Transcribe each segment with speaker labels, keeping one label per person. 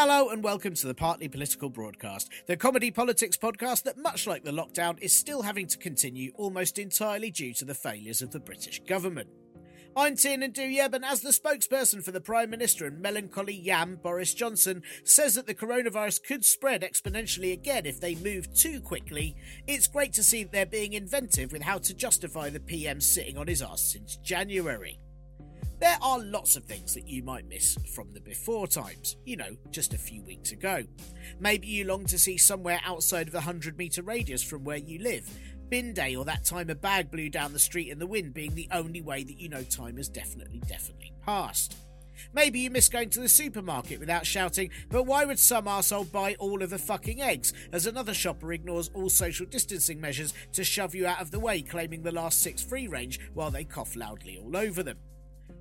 Speaker 1: Hello and welcome to the Partly Political Broadcast, the comedy politics podcast that, much like the lockdown, is still having to continue almost entirely due to the failures of the British government. I'm Tiernan Douieb, and as the spokesperson for the Prime Minister and melancholy yam Boris Johnson says that the coronavirus could spread exponentially again if they move too quickly, it's great to see that they're being inventive with how to justify the PM sitting on his ass since January. There are lots of things that you might miss from the before times, you know, just a few weeks ago. Maybe you long to see somewhere outside of the 100 metre radius from where you live. Bin day or that time a bag blew down the street in the wind being the only way that you know time has definitely, definitely passed. Maybe you miss going to the supermarket without shouting, but why would some arsehole buy all of the fucking eggs? As another shopper ignores all social distancing measures to shove you out of the way, claiming the last six free range while they cough loudly all over them.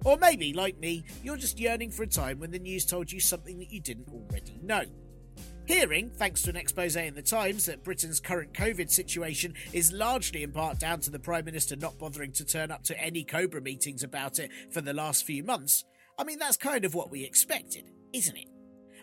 Speaker 1: Or maybe, like me, you're just yearning for a time when the news told you something that you didn't already know. Hearing, thanks to an expose in the Times, that Britain's current COVID situation is largely in part down to the Prime Minister not bothering to turn up to any Cobra meetings about it for the last few months, I mean, that's kind of what we expected, isn't it?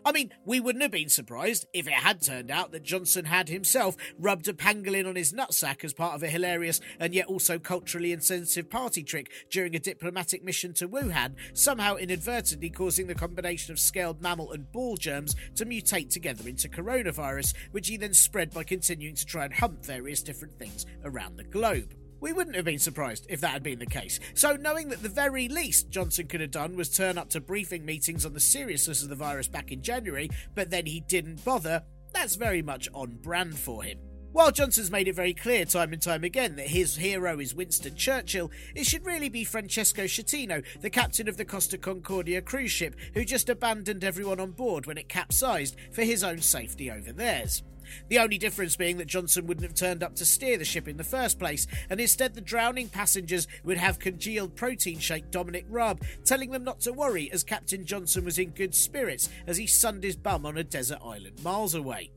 Speaker 1: I mean, we wouldn't have been surprised if it had turned out that Johnson had himself rubbed a pangolin on his nutsack as part of a hilarious and yet also culturally insensitive party trick during a diplomatic mission to Wuhan, somehow inadvertently causing the combination of scaled mammal and ball germs to mutate together into coronavirus, which he then spread by continuing to try and hump various different things around the globe. We wouldn't have been surprised if that had been the case. So, knowing that the very least Johnson could have done was turn up to briefing meetings on the seriousness of the virus back in January, but then he didn't bother, that's very much on brand for him. While Johnson's made it very clear time and time again that his hero is Winston Churchill, it should really be Francesco Schettino, the captain of the Costa Concordia cruise ship, who just abandoned everyone on board when it capsized for his own safety over theirs. The only difference being that Johnson wouldn't have turned up to steer the ship in the first place, and instead the drowning passengers would have congealed protein shake Dominic Raab, telling them not to worry as Captain Johnson was in good spirits as he sunned his bum on a desert island miles away.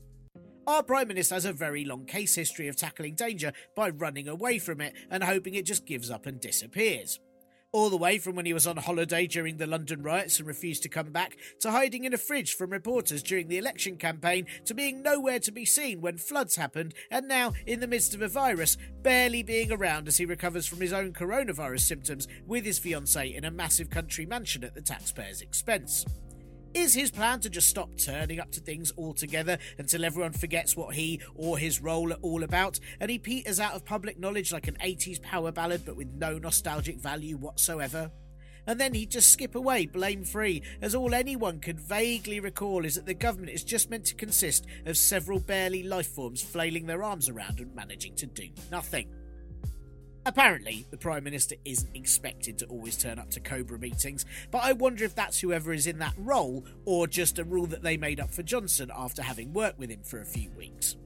Speaker 1: Our Prime Minister has a very long case history of tackling danger by running away from it and hoping it just gives up and disappears all the way from when he was on holiday during the London riots and refused to come back, to hiding in a fridge from reporters during the election campaign, to being nowhere to be seen when floods happened, and now in the midst of a virus, barely being around as he recovers from his own coronavirus symptoms with his fiancée in a massive country mansion at the taxpayer's expense. Is his plan to just stop turning up to things altogether until everyone forgets what he or his role are all about, and he peters out of public knowledge like an 80s power ballad but with no nostalgic value whatsoever? And then he'd just skip away blame free, as all anyone can vaguely recall is that the government is just meant to consist of several barely life forms flailing their arms around and managing to do nothing. Apparently, the Prime Minister isn't expected to always turn up to Cobra meetings, but I wonder if that's whoever is in that role or just a rule that they made up for Johnson after having worked with him for a few weeks.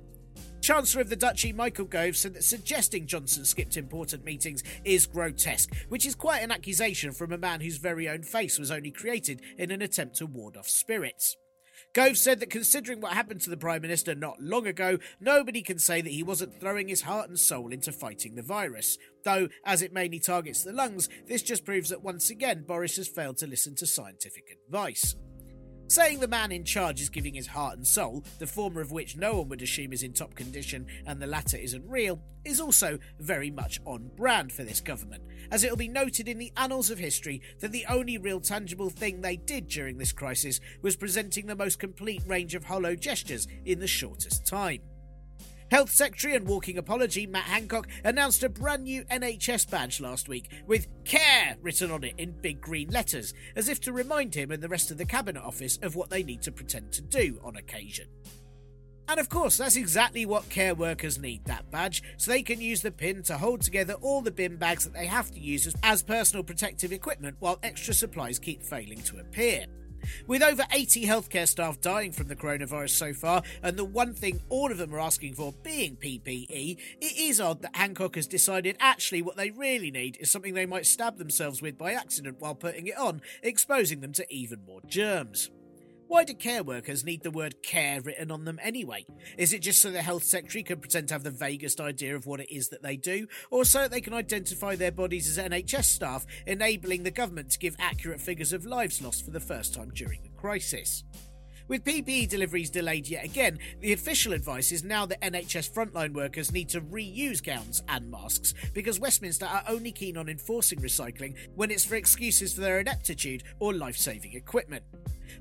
Speaker 1: Chancellor of the Duchy Michael Gove said that suggesting Johnson skipped important meetings is grotesque, which is quite an accusation from a man whose very own face was only created in an attempt to ward off spirits. Gove said that considering what happened to the Prime Minister not long ago, nobody can say that he wasn't throwing his heart and soul into fighting the virus. Though, as it mainly targets the lungs, this just proves that once again Boris has failed to listen to scientific advice. Saying the man in charge is giving his heart and soul, the former of which no one would assume is in top condition and the latter isn't real, is also very much on brand for this government, as it'll be noted in the annals of history that the only real tangible thing they did during this crisis was presenting the most complete range of hollow gestures in the shortest time. Health Secretary and walking apology Matt Hancock announced a brand new NHS badge last week with CARE written on it in big green letters, as if to remind him and the rest of the Cabinet Office of what they need to pretend to do on occasion. And of course, that's exactly what care workers need that badge, so they can use the pin to hold together all the bin bags that they have to use as, as personal protective equipment while extra supplies keep failing to appear. With over 80 healthcare staff dying from the coronavirus so far, and the one thing all of them are asking for being PPE, it is odd that Hancock has decided actually what they really need is something they might stab themselves with by accident while putting it on, exposing them to even more germs. Why do care workers need the word care written on them anyway? Is it just so the health secretary can pretend to have the vaguest idea of what it is that they do, or so they can identify their bodies as NHS staff, enabling the government to give accurate figures of lives lost for the first time during the crisis? With PPE deliveries delayed yet again, the official advice is now that NHS frontline workers need to reuse gowns and masks because Westminster are only keen on enforcing recycling when it's for excuses for their ineptitude or life saving equipment.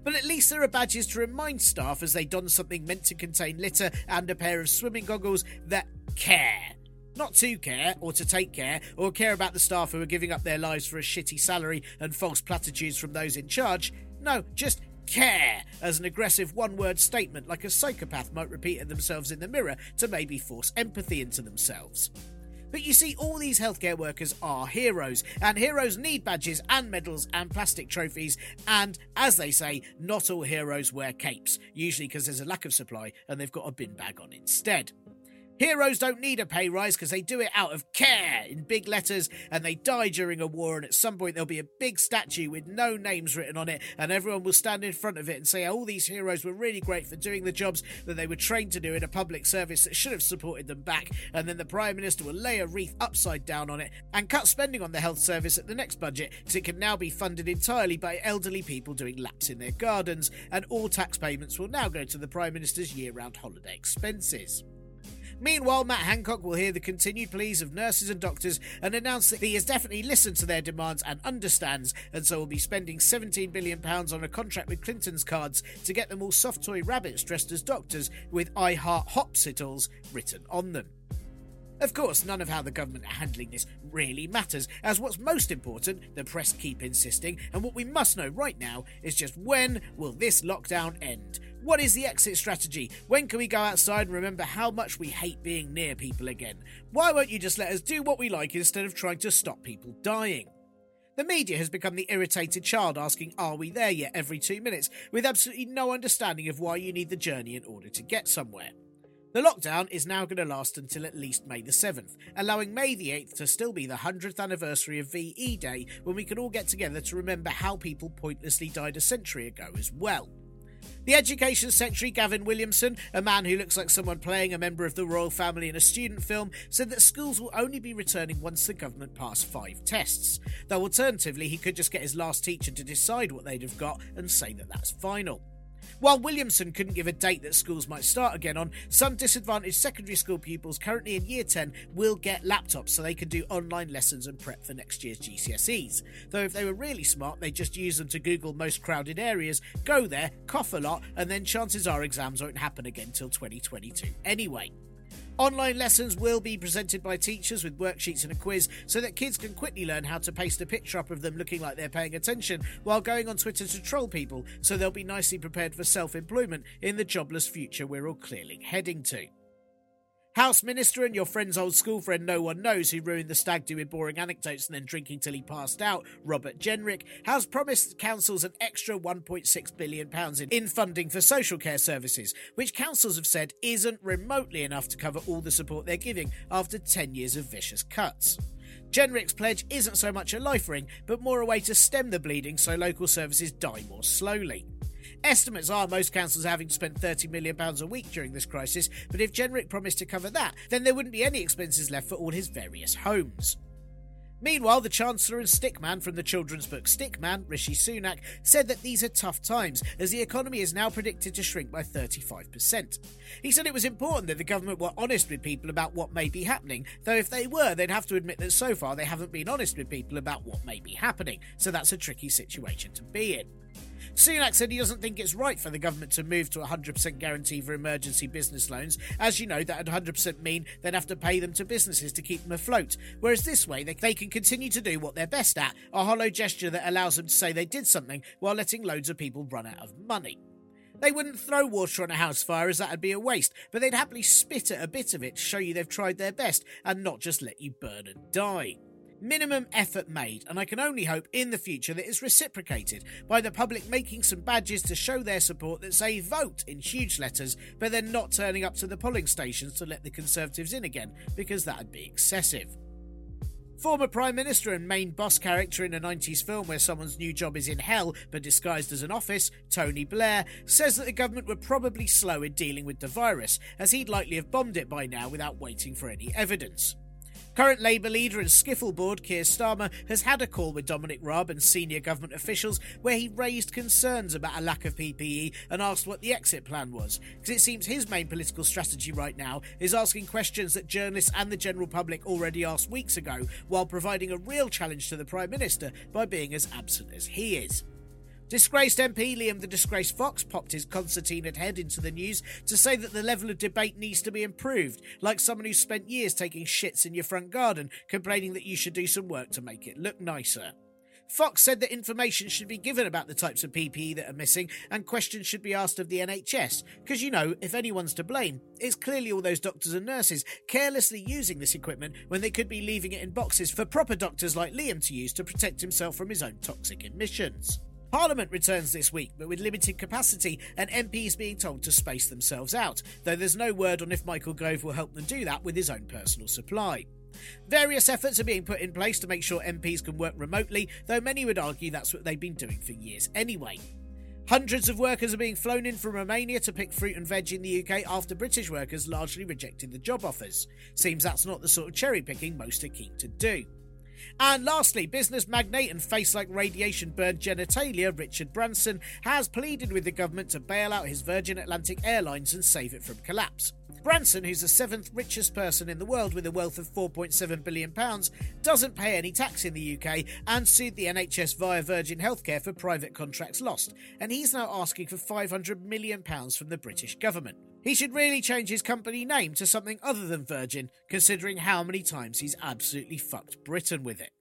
Speaker 1: But at least there are badges to remind staff as they don something meant to contain litter and a pair of swimming goggles that care. Not to care, or to take care, or care about the staff who are giving up their lives for a shitty salary and false platitudes from those in charge. No, just care as an aggressive one word statement like a psychopath might repeat it themselves in the mirror to maybe force empathy into themselves. But you see, all these healthcare workers are heroes, and heroes need badges and medals and plastic trophies. And as they say, not all heroes wear capes, usually because there's a lack of supply and they've got a bin bag on instead. Heroes don't need a pay rise because they do it out of care in big letters and they die during a war. And at some point, there'll be a big statue with no names written on it, and everyone will stand in front of it and say, All these heroes were really great for doing the jobs that they were trained to do in a public service that should have supported them back. And then the Prime Minister will lay a wreath upside down on it and cut spending on the health service at the next budget so it can now be funded entirely by elderly people doing laps in their gardens. And all tax payments will now go to the Prime Minister's year round holiday expenses. Meanwhile, Matt Hancock will hear the continued pleas of nurses and doctors and announce that he has definitely listened to their demands and understands, and so will be spending £17 billion on a contract with Clinton's cards to get them all soft toy rabbits dressed as doctors with I Heart Hopsitals written on them. Of course, none of how the government are handling this really matters, as what's most important, the press keep insisting, and what we must know right now is just when will this lockdown end? What is the exit strategy? When can we go outside and remember how much we hate being near people again? Why won't you just let us do what we like instead of trying to stop people dying? The media has become the irritated child asking, Are we there yet? every two minutes, with absolutely no understanding of why you need the journey in order to get somewhere. The lockdown is now going to last until at least May the 7th, allowing May the 8th to still be the 100th anniversary of VE Day when we can all get together to remember how people pointlessly died a century ago as well. The Education Secretary, Gavin Williamson, a man who looks like someone playing a member of the royal family in a student film, said that schools will only be returning once the government pass five tests. Though alternatively, he could just get his last teacher to decide what they'd have got and say that that's final. While Williamson couldn't give a date that schools might start again on, some disadvantaged secondary school pupils currently in year 10 will get laptops so they can do online lessons and prep for next year's GCSEs. Though if they were really smart, they'd just use them to Google most crowded areas, go there, cough a lot, and then chances are exams won't happen again till 2022 anyway. Online lessons will be presented by teachers with worksheets and a quiz so that kids can quickly learn how to paste a picture up of them looking like they're paying attention while going on Twitter to troll people so they'll be nicely prepared for self employment in the jobless future we're all clearly heading to. House Minister and your friend's old school friend no one knows who ruined the stag do with boring anecdotes and then drinking till he passed out, Robert Jenrick, has promised councils an extra £1.6 billion in funding for social care services, which councils have said isn't remotely enough to cover all the support they're giving after 10 years of vicious cuts. Jenrick's pledge isn't so much a life ring, but more a way to stem the bleeding so local services die more slowly. Estimates are most councils having spent £30 million a week during this crisis, but if Jenrick promised to cover that, then there wouldn't be any expenses left for all his various homes. Meanwhile, the Chancellor and Stickman from the children's book Stickman, Rishi Sunak, said that these are tough times as the economy is now predicted to shrink by 35%. He said it was important that the government were honest with people about what may be happening, though if they were, they'd have to admit that so far they haven't been honest with people about what may be happening, so that's a tricky situation to be in. Sunak said he doesn't think it's right for the government to move to a 100% guarantee for emergency business loans. As you know, that would 100% mean they'd have to pay them to businesses to keep them afloat. Whereas this way, they, they can continue to do what they're best at a hollow gesture that allows them to say they did something while letting loads of people run out of money. They wouldn't throw water on a house fire as that'd be a waste, but they'd happily spit at a bit of it to show you they've tried their best and not just let you burn and die minimum effort made, and I can only hope in the future that it's reciprocated by the public making some badges to show their support that say vote in huge letters, but then not turning up to the polling stations to let the Conservatives in again, because that'd be excessive. Former Prime Minister and main boss character in a 90s film where someone's new job is in hell but disguised as an office, Tony Blair, says that the government were probably slow in dealing with the virus, as he'd likely have bombed it by now without waiting for any evidence. Current Labour leader and skiffle board Keir Starmer has had a call with Dominic Raab and senior government officials where he raised concerns about a lack of PPE and asked what the exit plan was. Because it seems his main political strategy right now is asking questions that journalists and the general public already asked weeks ago, while providing a real challenge to the Prime Minister by being as absent as he is. Disgraced MP Liam the Disgraced Fox popped his concertinaed head into the news to say that the level of debate needs to be improved, like someone who spent years taking shits in your front garden, complaining that you should do some work to make it look nicer. Fox said that information should be given about the types of PPE that are missing and questions should be asked of the NHS. Because, you know, if anyone's to blame, it's clearly all those doctors and nurses carelessly using this equipment when they could be leaving it in boxes for proper doctors like Liam to use to protect himself from his own toxic emissions. Parliament returns this week, but with limited capacity and MPs being told to space themselves out, though there's no word on if Michael Gove will help them do that with his own personal supply. Various efforts are being put in place to make sure MPs can work remotely, though many would argue that's what they've been doing for years anyway. Hundreds of workers are being flown in from Romania to pick fruit and veg in the UK after British workers largely rejected the job offers. Seems that's not the sort of cherry picking most are keen to do. And lastly, business magnate and face like radiation burned genitalia Richard Branson has pleaded with the government to bail out his Virgin Atlantic Airlines and save it from collapse. Branson, who's the seventh richest person in the world with a wealth of £4.7 billion, doesn't pay any tax in the UK and sued the NHS via Virgin Healthcare for private contracts lost, and he's now asking for £500 million from the British government. He should really change his company name to something other than Virgin, considering how many times he's absolutely fucked Britain with it.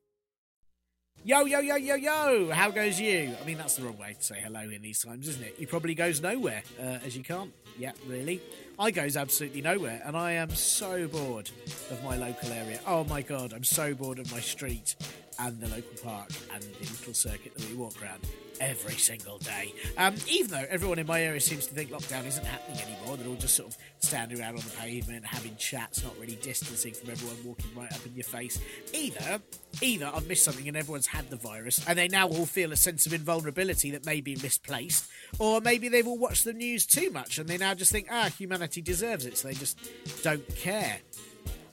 Speaker 1: Yo, yo, yo, yo, yo! How goes you? I mean, that's the wrong way to say hello in these times, isn't it? He probably goes nowhere, uh, as you can't. Yeah, really. I goes absolutely nowhere, and I am so bored of my local area. Oh my god, I'm so bored of my street and the local park and the little circuit that we walk around every single day. Um, even though everyone in my area seems to think lockdown isn't happening anymore, they're all just sort of standing around on the pavement, having chats, not really distancing from everyone walking right up in your face. Either, either I've missed something and everyone's had the virus, and they now all feel a sense of invulnerability that may be misplaced, or maybe they've all watched the news too much and they now just think, ah, humanity deserves it, so they just don't care.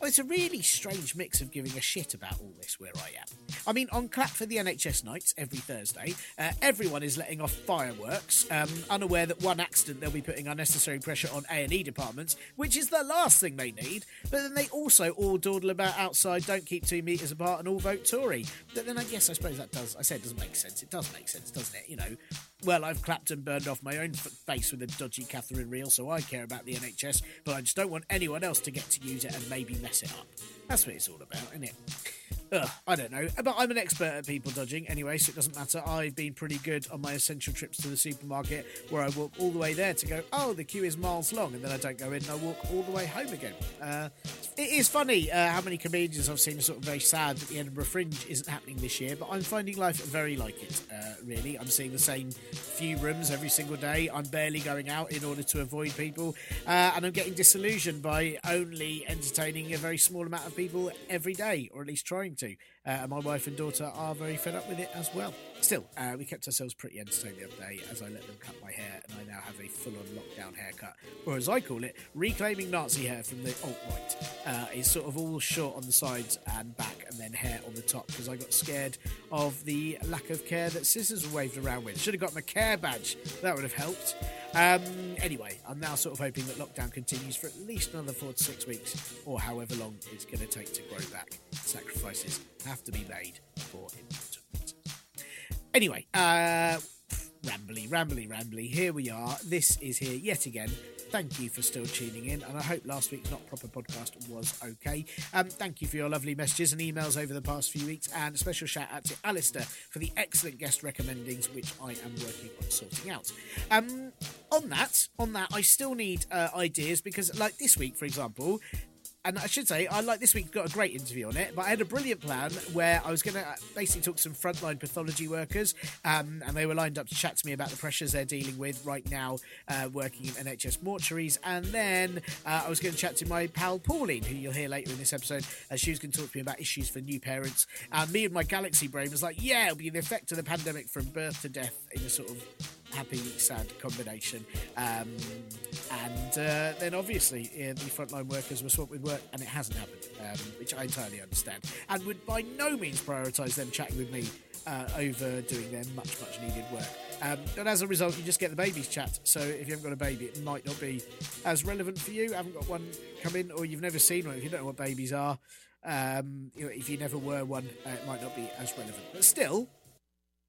Speaker 1: It's a really strange mix of giving a shit about all this where I am. I mean, on Clap for the NHS nights every Thursday, uh, everyone is letting off fireworks, um, unaware that one accident they'll be putting unnecessary pressure on A&E departments, which is the last thing they need. But then they also all dawdle about outside, don't keep two metres apart, and all vote Tory. But then I guess I suppose that does. I said it doesn't make sense. It does make sense, doesn't it? You know, well, I've clapped and burned off my own face with a dodgy Catherine reel, so I care about the NHS, but I just don't want anyone else to get to use it and maybe mess it up. That's what it's all about, isn't it? Ugh, I don't know. But I'm an expert at people dodging anyway, so it doesn't matter. I've been pretty good on my essential trips to the supermarket where I walk all the way there to go, oh, the queue is miles long, and then I don't go in and I walk all the way home again. Uh, it is funny uh, how many comedians I've seen are sort of very sad that the Edinburgh Fringe isn't happening this year, but I'm finding life very like it, uh, really. I'm seeing the same few rooms every single day. I'm barely going out in order to avoid people, uh, and I'm getting disillusioned by only entertaining a very small amount of people every day, or at least trying to. Uh, and my wife and daughter are very fed up with it as well. Still, uh, we kept ourselves pretty entertained the other day as I let them cut my hair, and I now have a full on lockdown haircut, or as I call it, reclaiming Nazi hair from the alt right. Uh, it's sort of all short on the sides and back, and then hair on the top because I got scared of the lack of care that scissors were waved around with. Should have got my care badge, that would have helped. Um, anyway, I'm now sort of hoping that lockdown continues for at least another four to six weeks, or however long it's going to take to grow back. Sacrifices have to be made for to Anyway, uh, rambly, rambly, rambly. Here we are. This is here yet again. Thank you for still tuning in, and I hope last week's Not Proper podcast was okay. Um, thank you for your lovely messages and emails over the past few weeks, and a special shout out to Alistair for the excellent guest recommendings, which I am working on sorting out. Um, on that, on that, I still need uh, ideas because, like this week, for example, and I should say, I like this week got a great interview on it, but I had a brilliant plan where I was going to basically talk to some frontline pathology workers, um, and they were lined up to chat to me about the pressures they're dealing with right now, uh, working in NHS mortuaries. And then uh, I was going to chat to my pal Pauline, who you'll hear later in this episode, as she was going to talk to me about issues for new parents. And me and my galaxy brain was like, yeah, it'll be the effect of the pandemic from birth to death in a sort of happy, sad combination. Um, and uh, then obviously uh, the frontline workers were swamped with work, and it hasn't happened, um, which I entirely understand. And would by no means prioritise them chatting with me uh, over doing their much, much needed work. Um, and as a result, you just get the babies chat. So if you haven't got a baby, it might not be as relevant for you. Haven't got one come in, or you've never seen one. If you don't know what babies are, um, you know, if you never were one, uh, it might not be as relevant. But still,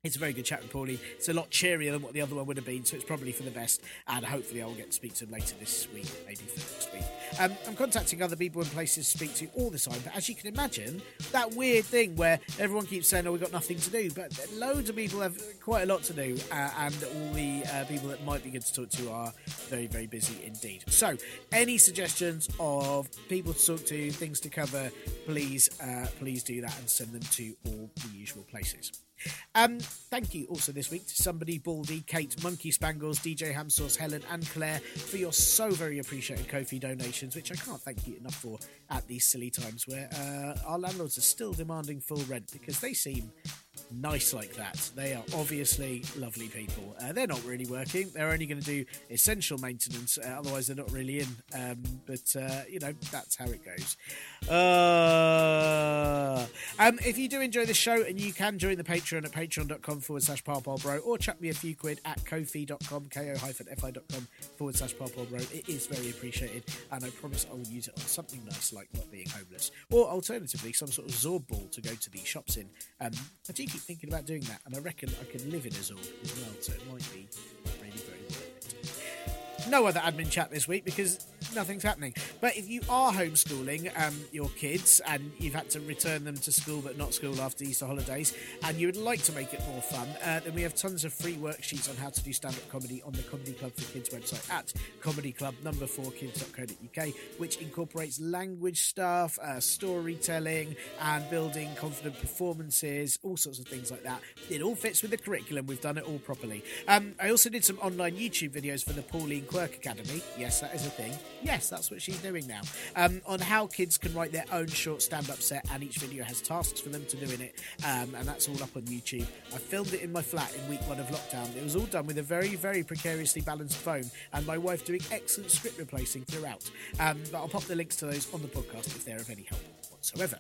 Speaker 1: it's a very good chat with Paulie. It's a lot cheerier than what the other one would have been, so it's probably for the best. And hopefully, I'll get to speak to him later this week, maybe next week. Um, I'm contacting other people and places to speak to all the time, but as you can imagine, that weird thing where everyone keeps saying, "Oh, we've got nothing to do," but loads of people have quite a lot to do, uh, and all the uh, people that might be good to talk to are very, very busy indeed. So, any suggestions of people to talk to, things to cover, please, uh, please do that and send them to all the usual places. Um, thank you also this week to somebody, Baldy, Kate, Monkey Spangles, DJ Hamsauce, Helen, and Claire for your so very appreciated Kofi donations, which I can't thank you enough for at these silly times where uh, our landlords are still demanding full rent because they seem nice like that. They are obviously lovely people. Uh, they're not really working. They're only going to do essential maintenance. Uh, otherwise, they're not really in. Um, but uh, you know that's how it goes. Uh, um, if you do enjoy the show, and you can join the Patreon at patreon.com forward slash bro, or chuck me a few quid at kofi.com, ko-fi.com forward slash bro. It is very appreciated, and I promise I will use it on something nice like not being homeless, or alternatively, some sort of Zorb ball to go to the shops in. Um, I do keep thinking about doing that, and I reckon I could live in a Zorb as well, so it might be No other admin chat this week because nothing's happening. But if you are homeschooling um, your kids and you've had to return them to school but not school after Easter holidays, and you would like to make it more fun, uh, then we have tons of free worksheets on how to do stand-up comedy on the Comedy Club for Kids website at comedyclub number four kids.co.uk, which incorporates language stuff, uh, storytelling, and building confident performances, all sorts of things like that. It all fits with the curriculum. We've done it all properly. Um, I also did some online YouTube videos for the Pauline Academy. Yes, that is a thing. Yes, that's what she's doing now. Um, on how kids can write their own short stand up set, and each video has tasks for them to do in it. Um, and that's all up on YouTube. I filmed it in my flat in week one of lockdown. It was all done with a very, very precariously balanced phone, and my wife doing excellent script replacing throughout. Um, but I'll pop the links to those on the podcast if they're of any help whatsoever.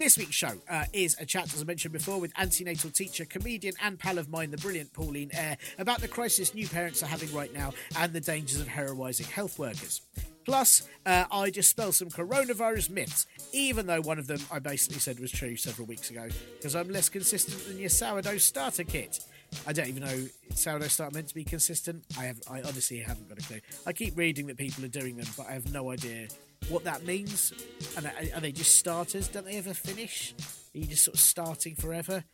Speaker 1: This week's show uh, is a chat, as I mentioned before, with antenatal teacher, comedian, and pal of mine, the brilliant Pauline Eyre, about the crisis new parents are having right now and the dangers of heroising health workers. Plus, uh, I dispel some coronavirus myths, even though one of them I basically said was true several weeks ago, because I'm less consistent than your sourdough starter kit. I don't even know sourdough starter meant to be consistent. I have, I honestly haven't got a clue. I keep reading that people are doing them, but I have no idea what that means. And are they just starters? Don't they ever finish? Are you just sort of starting forever?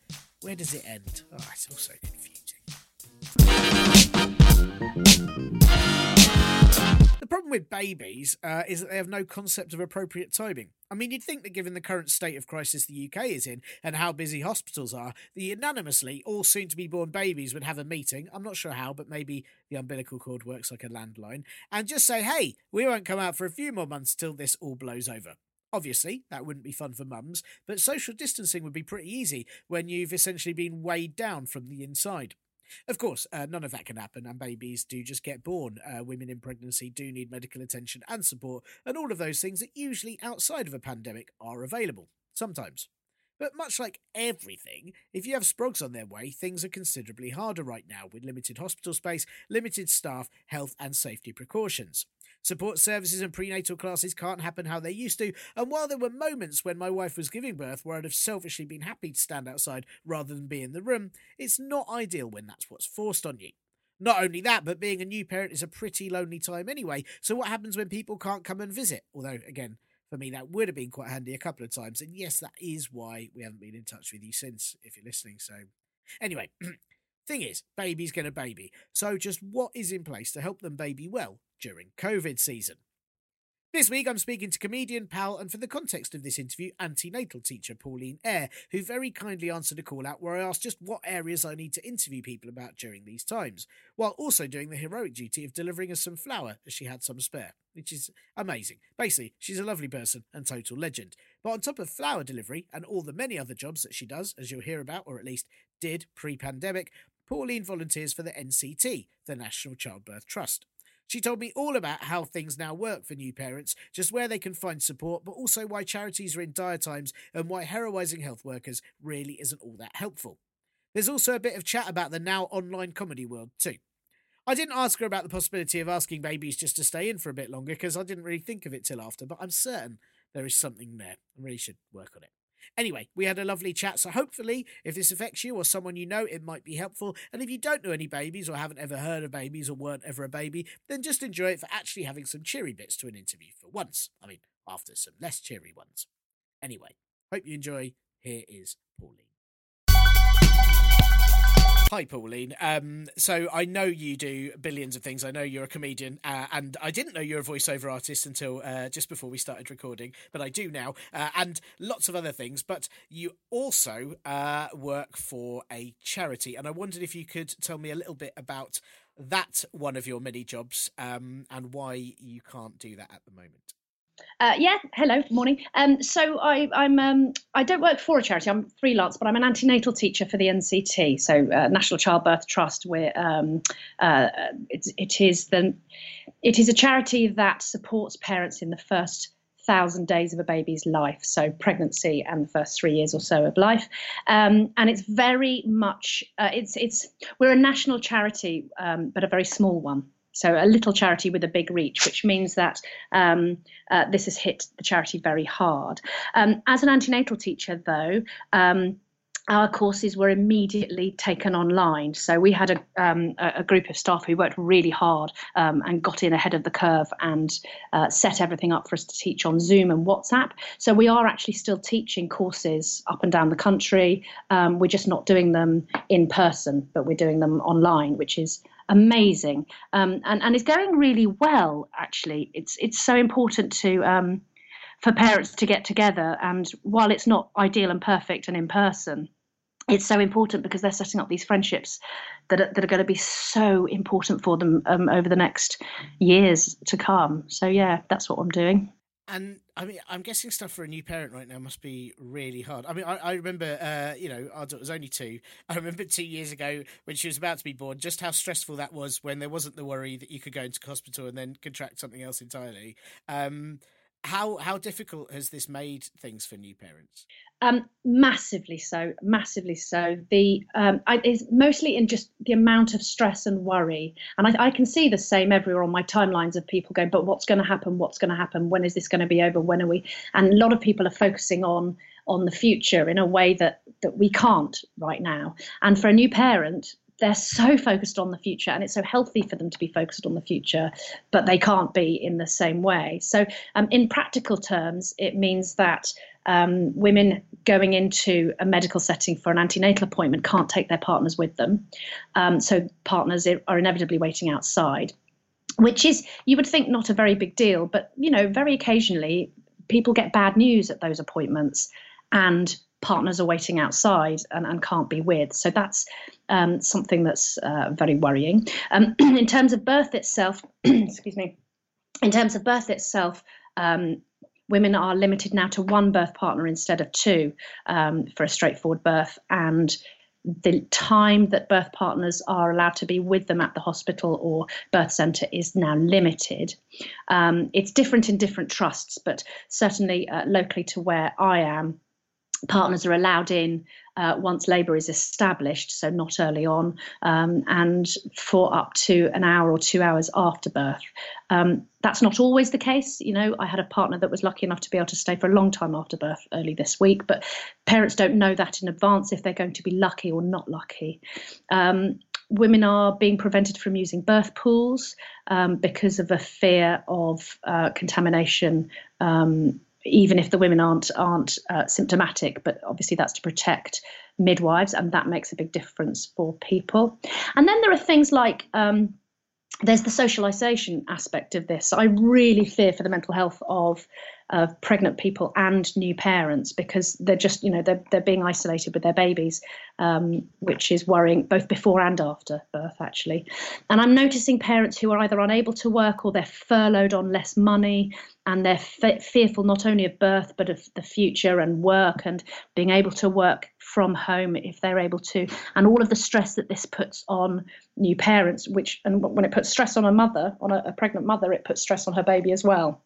Speaker 1: Where does it end? Oh, it's all so confusing. The problem with babies uh, is that they have no concept of appropriate timing. I mean, you'd think that given the current state of crisis the UK is in and how busy hospitals are, the unanimously all soon to be born babies would have a meeting. I'm not sure how, but maybe the umbilical cord works like a landline, and just say, hey, we won't come out for a few more months till this all blows over. Obviously, that wouldn't be fun for mums, but social distancing would be pretty easy when you've essentially been weighed down from the inside. Of course, uh, none of that can happen, and babies do just get born. Uh, women in pregnancy do need medical attention and support, and all of those things that usually outside of a pandemic are available. Sometimes. But much like everything, if you have sprogs on their way, things are considerably harder right now with limited hospital space, limited staff, health and safety precautions. Support services and prenatal classes can't happen how they used to, and while there were moments when my wife was giving birth where I'd have selfishly been happy to stand outside rather than be in the room, it's not ideal when that's what's forced on you. Not only that, but being a new parent is a pretty lonely time anyway. So, what happens when people can't come and visit? Although, again, for me, that would have been quite handy a couple of times. And yes, that is why we haven't been in touch with you since, if you're listening. So, anyway, thing is, baby's going to baby. So, just what is in place to help them baby well during COVID season? This week, I'm speaking to comedian, pal, and for the context of this interview, antenatal teacher Pauline Eyre, who very kindly answered a call out where I asked just what areas I need to interview people about during these times, while also doing the heroic duty of delivering us some flour as she had some spare, which is amazing. Basically, she's a lovely person and total legend. But on top of flour delivery and all the many other jobs that she does, as you'll hear about, or at least did pre pandemic, Pauline volunteers for the NCT, the National Childbirth Trust. She told me all about how things now work for new parents, just where they can find support, but also why charities are in dire times and why heroising health workers really isn't all that helpful. There's also a bit of chat about the now online comedy world, too. I didn't ask her about the possibility of asking babies just to stay in for a bit longer because I didn't really think of it till after, but I'm certain there is something there. I really should work on it. Anyway, we had a lovely chat, so hopefully, if this affects you or someone you know, it might be helpful. And if you don't know any babies or haven't ever heard of babies or weren't ever a baby, then just enjoy it for actually having some cheery bits to an interview for once. I mean, after some less cheery ones. Anyway, hope you enjoy. Here is Pauline. Hi, Pauline. Um, so I know you do billions of things. I know you're a comedian, uh, and I didn't know you're a voiceover artist until uh, just before we started recording, but I do now, uh, and lots of other things. But you also uh, work for a charity, and I wondered if you could tell me a little bit about that one of your many jobs um, and why you can't do that at the moment.
Speaker 2: Uh, yeah, hello, morning. Um, so I, I'm um, I don't work for a charity. I'm freelance, but I'm an antenatal teacher for the NCT, so uh, National Childbirth Trust. Where um, uh, it, it is the it is a charity that supports parents in the first thousand days of a baby's life, so pregnancy and the first three years or so of life. Um, and it's very much uh, it's it's we're a national charity, um, but a very small one. So a little charity with a big reach, which means that um, uh, this has hit the charity very hard. Um, as an antenatal teacher, though, um, our courses were immediately taken online. So we had a, um, a group of staff who worked really hard um, and got in ahead of the curve and uh, set everything up for us to teach on Zoom and WhatsApp. So we are actually still teaching courses up and down the country. Um, we're just not doing them in person, but we're doing them online, which is amazing um, and and it's going really well. Actually, it's it's so important to um, for parents to get together, and while it's not ideal and perfect and in person, it's so important because they're setting up these friendships that are, that are going to be so important for them um, over the next years to come. So yeah, that's what I'm doing.
Speaker 1: And I mean, I'm guessing stuff for a new parent right now must be really hard. I mean, I, I remember, uh, you know, our daughter was only two. I remember two years ago when she was about to be born, just how stressful that was when there wasn't the worry that you could go into hospital and then contract something else entirely. Um, how how difficult has this made things for new parents?
Speaker 2: Um, massively so, massively so. The um, I, is mostly in just the amount of stress and worry, and I, I, can see the same everywhere on my timelines of people going, "But what's going to happen? What's going to happen? When is this going to be over? When are we?" And a lot of people are focusing on on the future in a way that that we can't right now. And for a new parent, they're so focused on the future and it's so healthy for them to be focused on the future but they can't be in the same way. So um, in practical terms it means that um, women going into a medical setting for an antenatal appointment can't take their partners with them. Um, so partners are inevitably waiting outside which is you would think not a very big deal but you know very occasionally people get bad news at those appointments and partners are waiting outside and, and can't be with. So that's um, something that's uh, very worrying. Um, in terms of birth itself, excuse me, in terms of birth itself, um, women are limited now to one birth partner instead of two um, for a straightforward birth. And the time that birth partners are allowed to be with them at the hospital or birth centre is now limited. Um, it's different in different trusts, but certainly uh, locally to where I am, partners are allowed in uh, once labour is established, so not early on, um, and for up to an hour or two hours after birth. Um, that's not always the case. You know, I had a partner that was lucky enough to be able to stay for a long time after birth early this week, but parents don't know that in advance if they're going to be lucky or not lucky. Um, women are being prevented from using birth pools um, because of a fear of uh, contamination um, even if the women aren't aren't uh, symptomatic. But obviously, that's to protect midwives, and that makes a big difference for people. And then there are things like um, there's the socialization aspect of this. I really fear for the mental health of of pregnant people and new parents because they're just you know they're they're being isolated with their babies, um, which is worrying both before and after birth actually. And I'm noticing parents who are either unable to work or they're furloughed on less money and they're fearful not only of birth but of the future and work and being able to work from home if they're able to and all of the stress that this puts on new parents which and when it puts stress on a mother on a, a pregnant mother it puts stress on her baby as well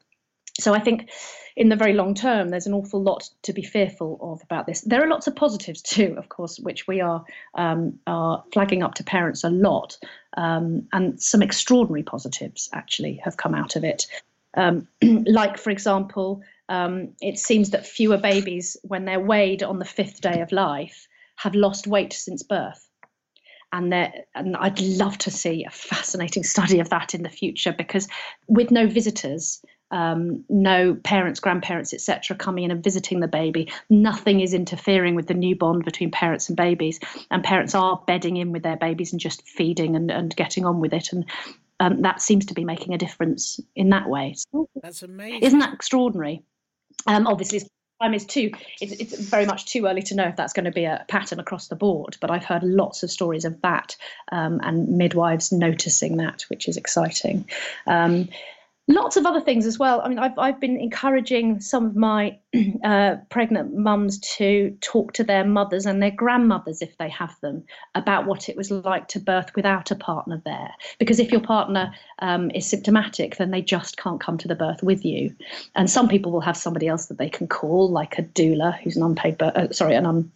Speaker 2: so I think in the very long term, there's an awful lot to be fearful of about this. There are lots of positives too, of course, which we are um, are flagging up to parents a lot, um, and some extraordinary positives actually have come out of it. Um, like, for example, um, it seems that fewer babies, when they're weighed on the fifth day of life, have lost weight since birth and and I'd love to see a fascinating study of that in the future because with no visitors um, no parents, grandparents, etc., coming in and visiting the baby. Nothing is interfering with the new bond between parents and babies, and parents are bedding in with their babies and just feeding and, and getting on with it. And um, that seems to be making a difference in that way.
Speaker 1: That's amazing.
Speaker 2: Isn't that extraordinary? Um, obviously, time is too it's, it's, very much too early to know if that's going to be a pattern across the board but i've heard lots of stories of that um, and midwives noticing that which is exciting um, lots of other things as well. I mean, I've, I've been encouraging some of my uh, pregnant mums to talk to their mothers and their grandmothers, if they have them, about what it was like to birth without a partner there. Because if your partner um, is symptomatic, then they just can't come to the birth with you. And some people will have somebody else that they can call, like a doula, who's an unpaid, birth, uh, sorry, an um,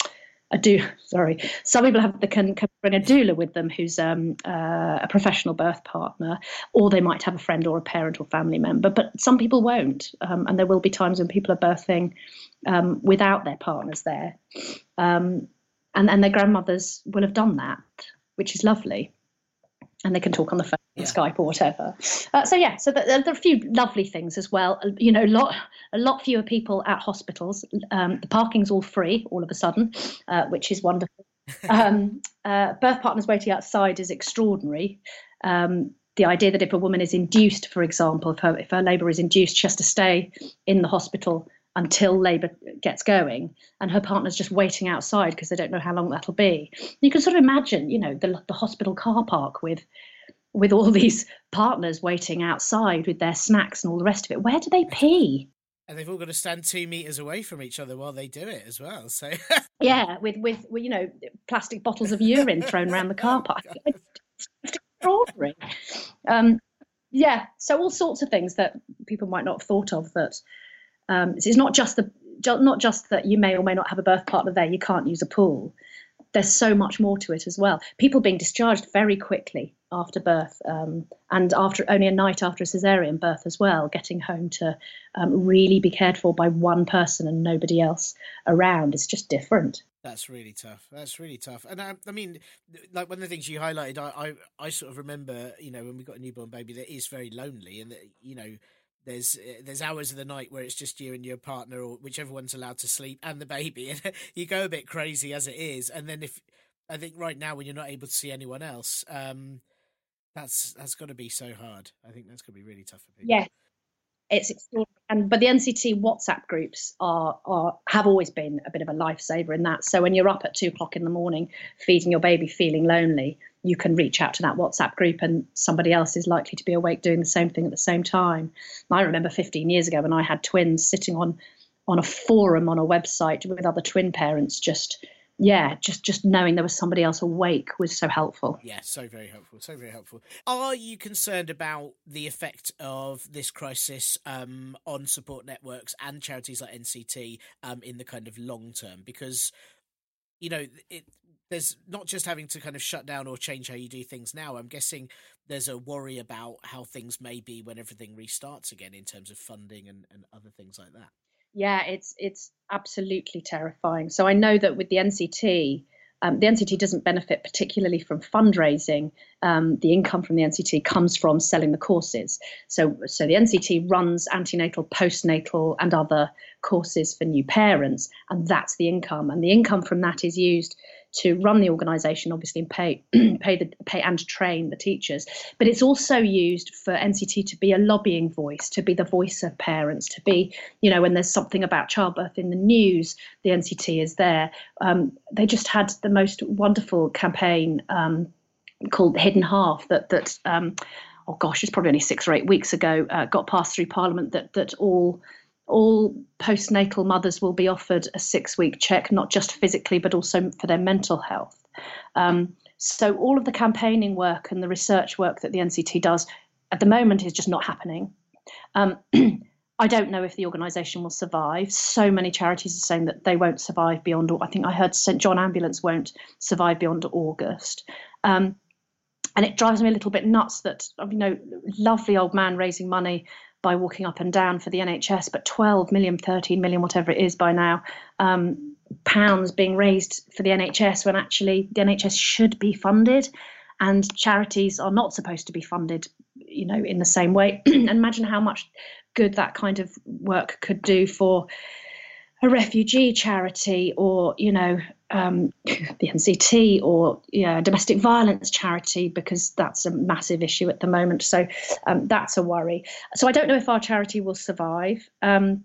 Speaker 2: a do sorry. Some people have they can, can bring a doula with them who's um, uh, a professional birth partner or they might have a friend or a parent or family member but some people won't. Um, and there will be times when people are birthing um, without their partners there. Um, and and their grandmothers will have done that which is lovely. And they can talk on the phone yeah. Skype or whatever. Uh, so yeah, so there, there, are a few lovely things as well. Uh, you know, a lot a lot fewer people at hospitals. Um, the parking's all free all of a sudden, uh, which is wonderful. Um, uh, birth partners waiting outside is extraordinary. Um, the idea that if a woman is induced, for example, if her, if her labour is induced, she has to stay in the hospital until labour gets going, and her partner's just waiting outside because they don't know how long that'll be. You can sort of imagine, you know, the, the hospital car park with with all these partners waiting outside with their snacks and all the rest of it. Where do they pee?
Speaker 1: And they've all got to stand two meters away from each other while they do it as well. So
Speaker 2: yeah, with, with, you know plastic bottles of urine thrown around the car park. Oh, it's extraordinary. Um, yeah, so all sorts of things that people might not have thought of. That um, it's not just the not just that you may or may not have a birth partner there. You can't use a pool there's so much more to it as well. People being discharged very quickly after birth um, and after only a night after a cesarean birth as well, getting home to um, really be cared for by one person and nobody else around. It's just different.
Speaker 1: That's really tough. That's really tough. And I, um, I, mean, like one of the things you highlighted, I, I, I sort of remember, you know, when we got a newborn baby, that is very lonely, and that you know, there's eh, there's hours of the night where it's just you and your partner or whichever one's allowed to sleep and the baby and you go a bit crazy as it is. And then if i think right now when you're not able to see anyone else um that's that's got to be so hard. I think that's going to be really tough for people.
Speaker 2: Yeah it's extraordinary and but the nct whatsapp groups are are have always been a bit of a lifesaver in that so when you're up at two o'clock in the morning feeding your baby feeling lonely you can reach out to that WhatsApp group and somebody else is likely to be awake doing the same thing at the same time. I remember 15 years ago when I had twins sitting on on a forum on a website with other twin parents just yeah, just just knowing there was somebody else awake was so helpful.
Speaker 1: Yeah, so very helpful, so very helpful. Are you concerned about the effect of this crisis um, on support networks and charities like NCT um, in the kind of long term? Because you know, it, there's not just having to kind of shut down or change how you do things now. I'm guessing there's a worry about how things may be when everything restarts again in terms of funding and, and other things like that
Speaker 2: yeah, it's it's absolutely terrifying. So I know that with the NCT, um, the NCT doesn't benefit particularly from fundraising. Um, the income from the NCT comes from selling the courses. So, so the NCT runs antenatal, postnatal, and other courses for new parents, and that's the income. And the income from that is used to run the organisation, obviously, and pay pay the pay and train the teachers. But it's also used for NCT to be a lobbying voice, to be the voice of parents, to be, you know, when there's something about childbirth in the news, the NCT is there. Um, they just had the most wonderful campaign um, called Hidden Half that that. Um, oh gosh, it's probably only six or eight weeks ago, uh, got passed through Parliament that that all all postnatal mothers will be offered a six week check, not just physically, but also for their mental health. Um, so, all of the campaigning work and the research work that the NCT does at the moment is just not happening. Um, I don't know if the organisation will survive. So many charities are saying that they won't survive beyond. I think I heard St John Ambulance won't survive beyond August. Um, and it drives me a little bit nuts that you know, lovely old man raising money by walking up and down for the NHS, but 12 million, 13 million, whatever it is by now, um, pounds being raised for the NHS when actually the NHS should be funded and charities are not supposed to be funded, you know, in the same way. Imagine how much good that kind of work could do for a refugee charity or, you know, um, the NCT or yeah, domestic violence charity because that's a massive issue at the moment. So um, that's a worry. So I don't know if our charity will survive. Um,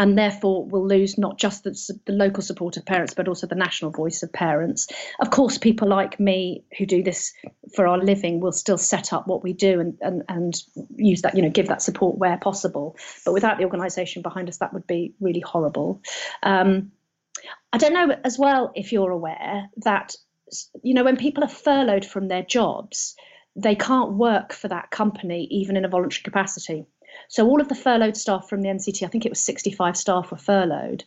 Speaker 2: and therefore will lose not just the, the, local support of parents, but also the national voice of parents. Of course, people like me who do this for our living will still set up what we do and, and, and use that, you know, give that support where possible. But without the organisation behind us, that would be really horrible. Um, I don't know as well if you're aware that you know when people are furloughed from their jobs, they can't work for that company even in a voluntary capacity. So all of the furloughed staff from the NCT, I think it was 65 staff were furloughed.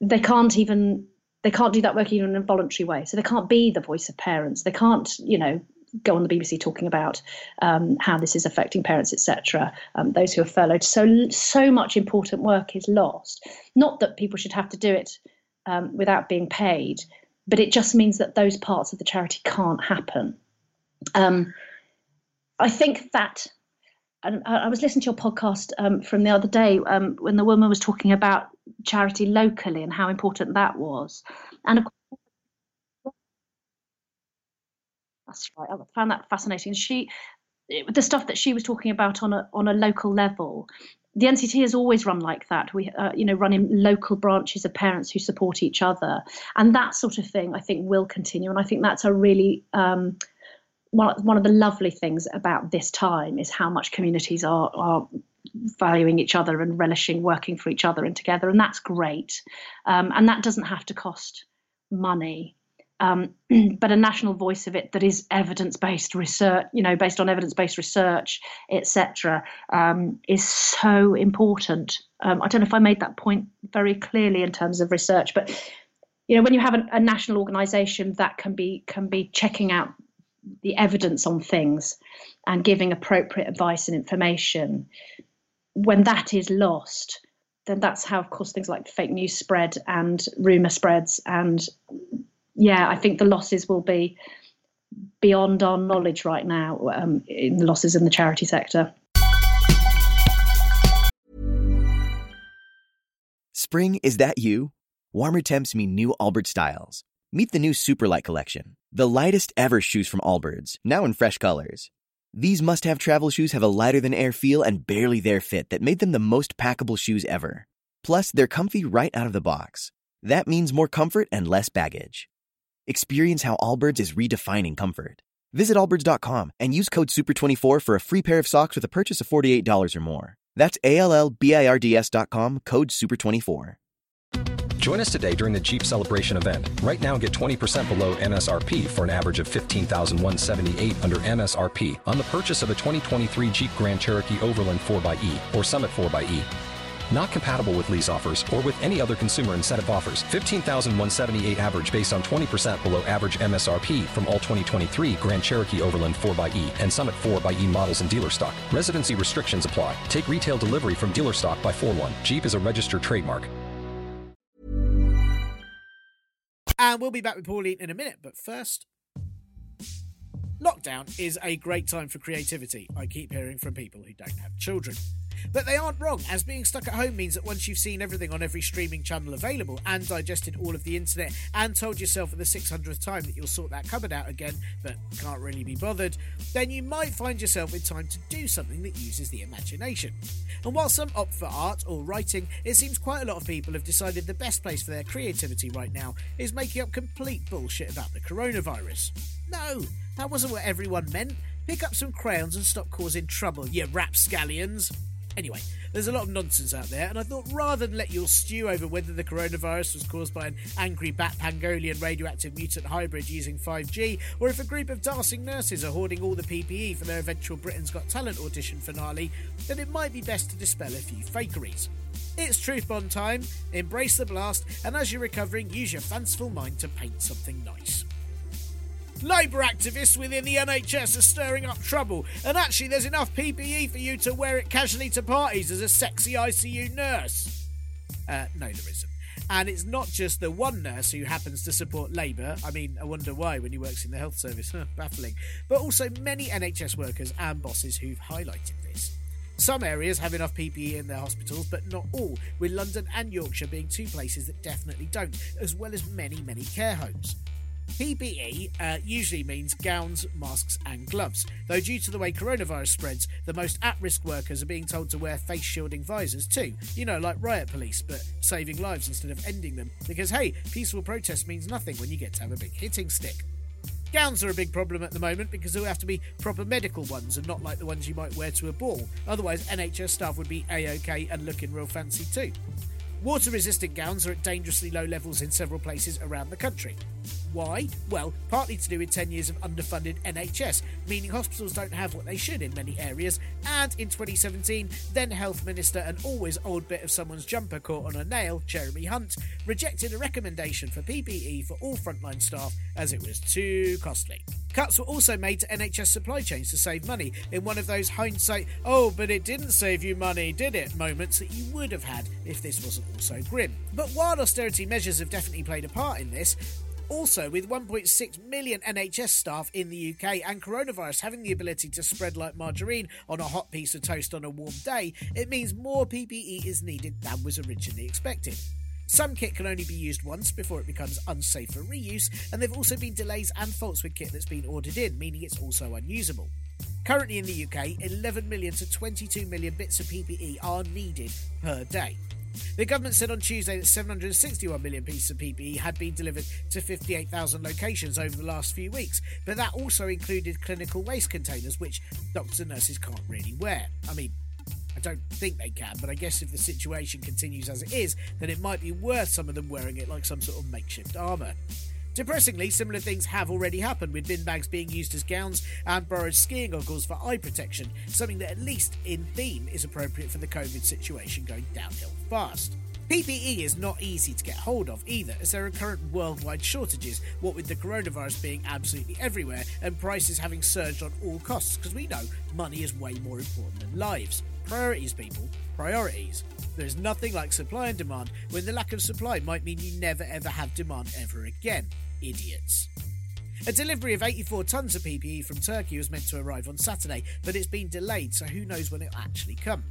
Speaker 2: They can't even they can't do that work even in a voluntary way. So they can't be the voice of parents. They can't, you know, go on the BBC talking about um, how this is affecting parents, etc. Um, those who are furloughed. So so much important work is lost. Not that people should have to do it um, without being paid, but it just means that those parts of the charity can't happen. Um, I think that. And I was listening to your podcast um, from the other day um, when the woman was talking about charity locally and how important that was. And of course, that's right. I found that fascinating. She, the stuff that she was talking about on a on a local level the NCT has always run like that. We, uh, you know, run in local branches of parents who support each other, and that sort of thing I think will continue. And I think that's a really um, one, one of the lovely things about this time is how much communities are are valuing each other and relishing working for each other and together, and that's great. Um, and that doesn't have to cost money um, but a national voice of it that is evidence-based research, you know, based on evidence-based research, etc., um, is so important. Um, I don't know if I made that point very clearly in terms of research, but you know, when you have a, a national organisation that can be can be checking out the evidence on things and giving appropriate advice and information, when that is lost, then that's how, of course, things like fake news spread and rumor spreads and yeah, I think the losses will be beyond our knowledge right now um, in the losses in the charity sector.
Speaker 3: Spring, is that you? Warmer temps mean new Allbirds styles. Meet the new Superlight collection, the lightest ever shoes from Allbirds, now in fresh colors. These must have travel shoes have a lighter than air feel and barely there fit that made them the most packable shoes ever. Plus, they're comfy right out of the box. That means more comfort and less baggage. Experience how Allbirds is redefining comfort. Visit allbirds.com and use code SUPER24 for a free pair of socks with a purchase of $48 or more. That's A L L B I R D S.com, code SUPER24.
Speaker 4: Join us today during the Jeep Celebration event. Right now, get 20% below MSRP for an average of 15178 under MSRP on the purchase of a 2023 Jeep Grand Cherokee Overland 4xE or Summit 4xE. Not compatible with lease offers or with any other consumer incentive offers. 15,178 average based on 20% below average MSRP from all 2023 Grand Cherokee Overland 4xE and Summit 4xE models in dealer stock. Residency restrictions apply. Take retail delivery from dealer stock by 4 1. Jeep is a registered trademark.
Speaker 1: And we'll be back with Pauline in a minute, but first. Lockdown is a great time for creativity, I keep hearing from people who don't have children. But they aren't wrong, as being stuck at home means that once you've seen everything on every streaming channel available and digested all of the internet and told yourself for the 600th time that you'll sort that cupboard out again but can't really be bothered, then you might find yourself with time to do something that uses the imagination. And while some opt for art or writing, it seems quite a lot of people have decided the best place for their creativity right now is making up complete bullshit about the coronavirus. No, that wasn't what everyone meant. Pick up some crayons and stop causing trouble, you rapscallions. Anyway, there's a lot of nonsense out there, and I thought rather than let you all stew over whether the coronavirus was caused by an angry bat pangolian radioactive mutant hybrid using 5G, or if a group of dancing nurses are hoarding all the PPE for their eventual Britain's Got Talent audition finale, then it might be best to dispel a few fakeries. It's Truth Bomb time, embrace the blast, and as you're recovering, use your fanciful mind to paint something nice. Labour activists within the NHS are stirring up trouble, and actually, there's enough PPE for you to wear it casually to parties as a sexy ICU nurse. Uh, no, there isn't. And it's not just the one nurse who happens to support Labour. I mean, I wonder why when he works in the health service. Huh, baffling. But also many NHS workers and bosses who've highlighted this. Some areas have enough PPE in their hospitals, but not all, with London and Yorkshire being two places that definitely don't, as well as many, many care homes. PPE uh, usually means gowns, masks, and gloves, though due to the way coronavirus spreads, the most at risk workers are being told to wear face shielding visors too. You know, like riot police, but saving lives instead of ending them. Because hey, peaceful protest means nothing when you get to have a big hitting stick. Gowns are a big problem at the moment because they'll have to be proper medical ones and not like the ones you might wear to a ball. Otherwise, NHS staff would be A OK and looking real fancy too. Water resistant gowns are at dangerously low levels in several places around the country. Why? Well, partly to do with 10 years of underfunded NHS, meaning hospitals don't have what they should in many areas. And in 2017, then Health Minister and always old bit of someone's jumper caught on a nail, Jeremy Hunt, rejected a recommendation for PPE for all frontline staff as it was too costly. Cuts were also made to NHS supply chains to save money in one of those hindsight, oh, but it didn't save you money, did it? moments that you would have had if this wasn't all so grim. But while austerity measures have definitely played a part in this, also, with 1.6 million NHS staff in the UK and coronavirus having the ability to spread like margarine on a hot piece of toast on a warm day, it means more PPE is needed than was originally expected. Some kit can only be used once before it becomes unsafe for reuse, and there have also been delays and faults with kit that's been ordered in, meaning it's also unusable. Currently in the UK, 11 million to 22 million bits of PPE are needed per day. The government said on Tuesday that 761 million pieces of PPE had been delivered to 58,000 locations over the last few weeks, but that also included clinical waste containers, which doctors and nurses can't really wear. I mean, I don't think they can, but I guess if the situation continues as it is, then it might be worth some of them wearing it like some sort of makeshift armour. Depressingly, similar things have already happened, with bin bags being used as gowns and borrowed skiing goggles for eye protection, something that, at least in theme, is appropriate for the COVID situation going downhill fast. PPE is not easy to get hold of either, as there are current worldwide shortages, what with the coronavirus being absolutely everywhere and prices having surged on all costs, because we know money is way more important than lives. Priorities, people, priorities. There's nothing like supply and demand when the lack of supply might mean you never ever have demand ever again idiots. A delivery of 84 tons of PPE from Turkey was meant to arrive on Saturday, but it's been delayed, so who knows when it'll actually come.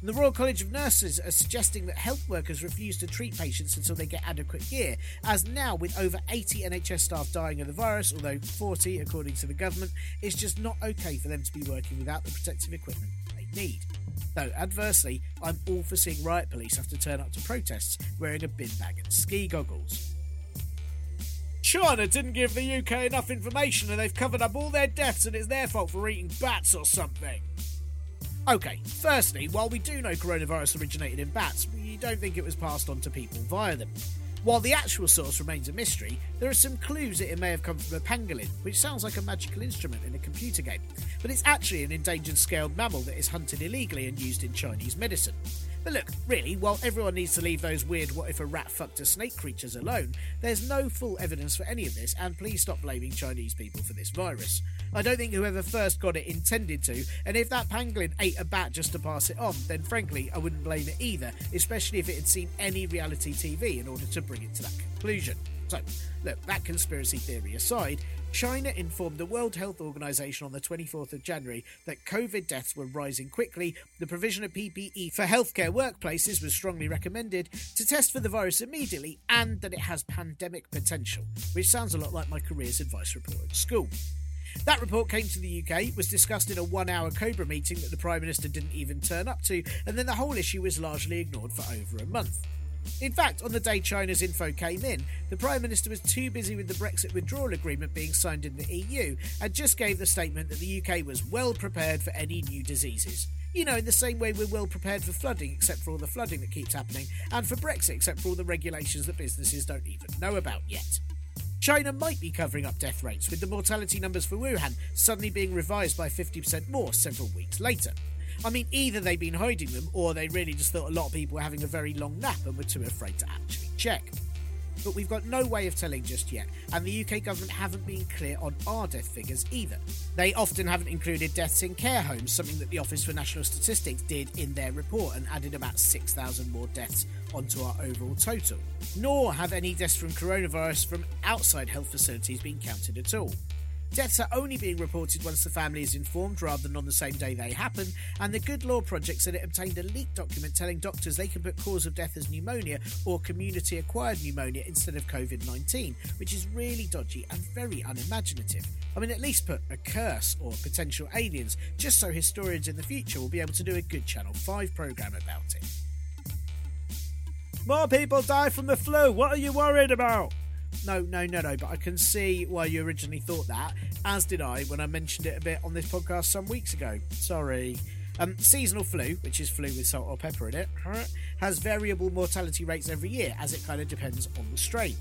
Speaker 1: And the Royal College of Nurses are suggesting that health workers refuse to treat patients until they get adequate gear, as now, with over 80 NHS staff dying of the virus, although 40, according to the government, it's just not okay for them to be working without the protective equipment they need. Though, adversely, I'm all for seeing riot police have to turn up to protests wearing a bin bag and ski goggles. China didn't give the UK enough information and they've covered up all their deaths and it's their fault for eating bats or something. Okay, firstly, while we do know coronavirus originated in bats, we don't think it was passed on to people via them. While the actual source remains a mystery, there are some clues that it may have come from a pangolin, which sounds like a magical instrument in a computer game, but it's actually an endangered scaled mammal that is hunted illegally and used in Chinese medicine. But look, really, while everyone needs to leave those weird what if a rat fucked a snake creatures alone, there's no full evidence for any of this, and please stop blaming Chinese people for this virus. I don't think whoever first got it intended to, and if that pangolin ate a bat just to pass it on, then frankly, I wouldn't blame it either, especially if it had seen any reality TV in order to bring it to that conclusion. So, look, that conspiracy theory aside, China informed the World Health Organization on the 24th of January that COVID deaths were rising quickly, the provision of PPE for healthcare workplaces was strongly recommended, to test for the virus immediately, and that it has pandemic potential, which sounds a lot like my careers advice report at school. That report came to the UK, was discussed in a one hour Cobra meeting that the Prime Minister didn't even turn up to, and then the whole issue was largely ignored for over a month. In fact, on the day China's info came in, the Prime Minister was too busy with the Brexit withdrawal agreement being signed in the EU and just gave the statement that the UK was well prepared for any new diseases. You know, in the same way we're well prepared for flooding, except for all the flooding that keeps happening, and for Brexit, except for all the regulations that businesses don't even know about yet. China might be covering up death rates, with the mortality numbers for Wuhan suddenly being revised by 50% more several weeks later. I mean, either they've been hiding them or they really just thought a lot of people were having a very long nap and were too afraid to actually check. But we've got no way of telling just yet, and the UK government haven't been clear on our death figures either. They often haven't included deaths in care homes, something that the Office for National Statistics did in their report and added about 6,000 more deaths onto our overall total. Nor have any deaths from coronavirus from outside health facilities been counted at all. Deaths are only being reported once the family is informed rather than on the same day they happen, and the Good Law Project said it obtained a leaked document telling doctors they can put cause of death as pneumonia or community acquired pneumonia instead of COVID 19, which is really dodgy and very unimaginative. I mean, at least put a curse or potential aliens, just so historians in the future will be able to do a good Channel 5 programme about it. More people die from the flu, what are you worried about? No, no, no, no, but I can see why you originally thought that, as did I when I mentioned it a bit on this podcast some weeks ago. Sorry. Um, seasonal flu, which is flu with salt or pepper in it, has variable mortality rates every year as it kind of depends on the strain.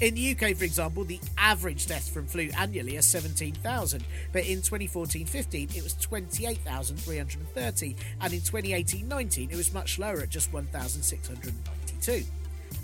Speaker 1: In the UK, for example, the average death from flu annually is 17,000, but in 2014 15 it was 28,330, and in 2018 19 it was much lower at just 1,692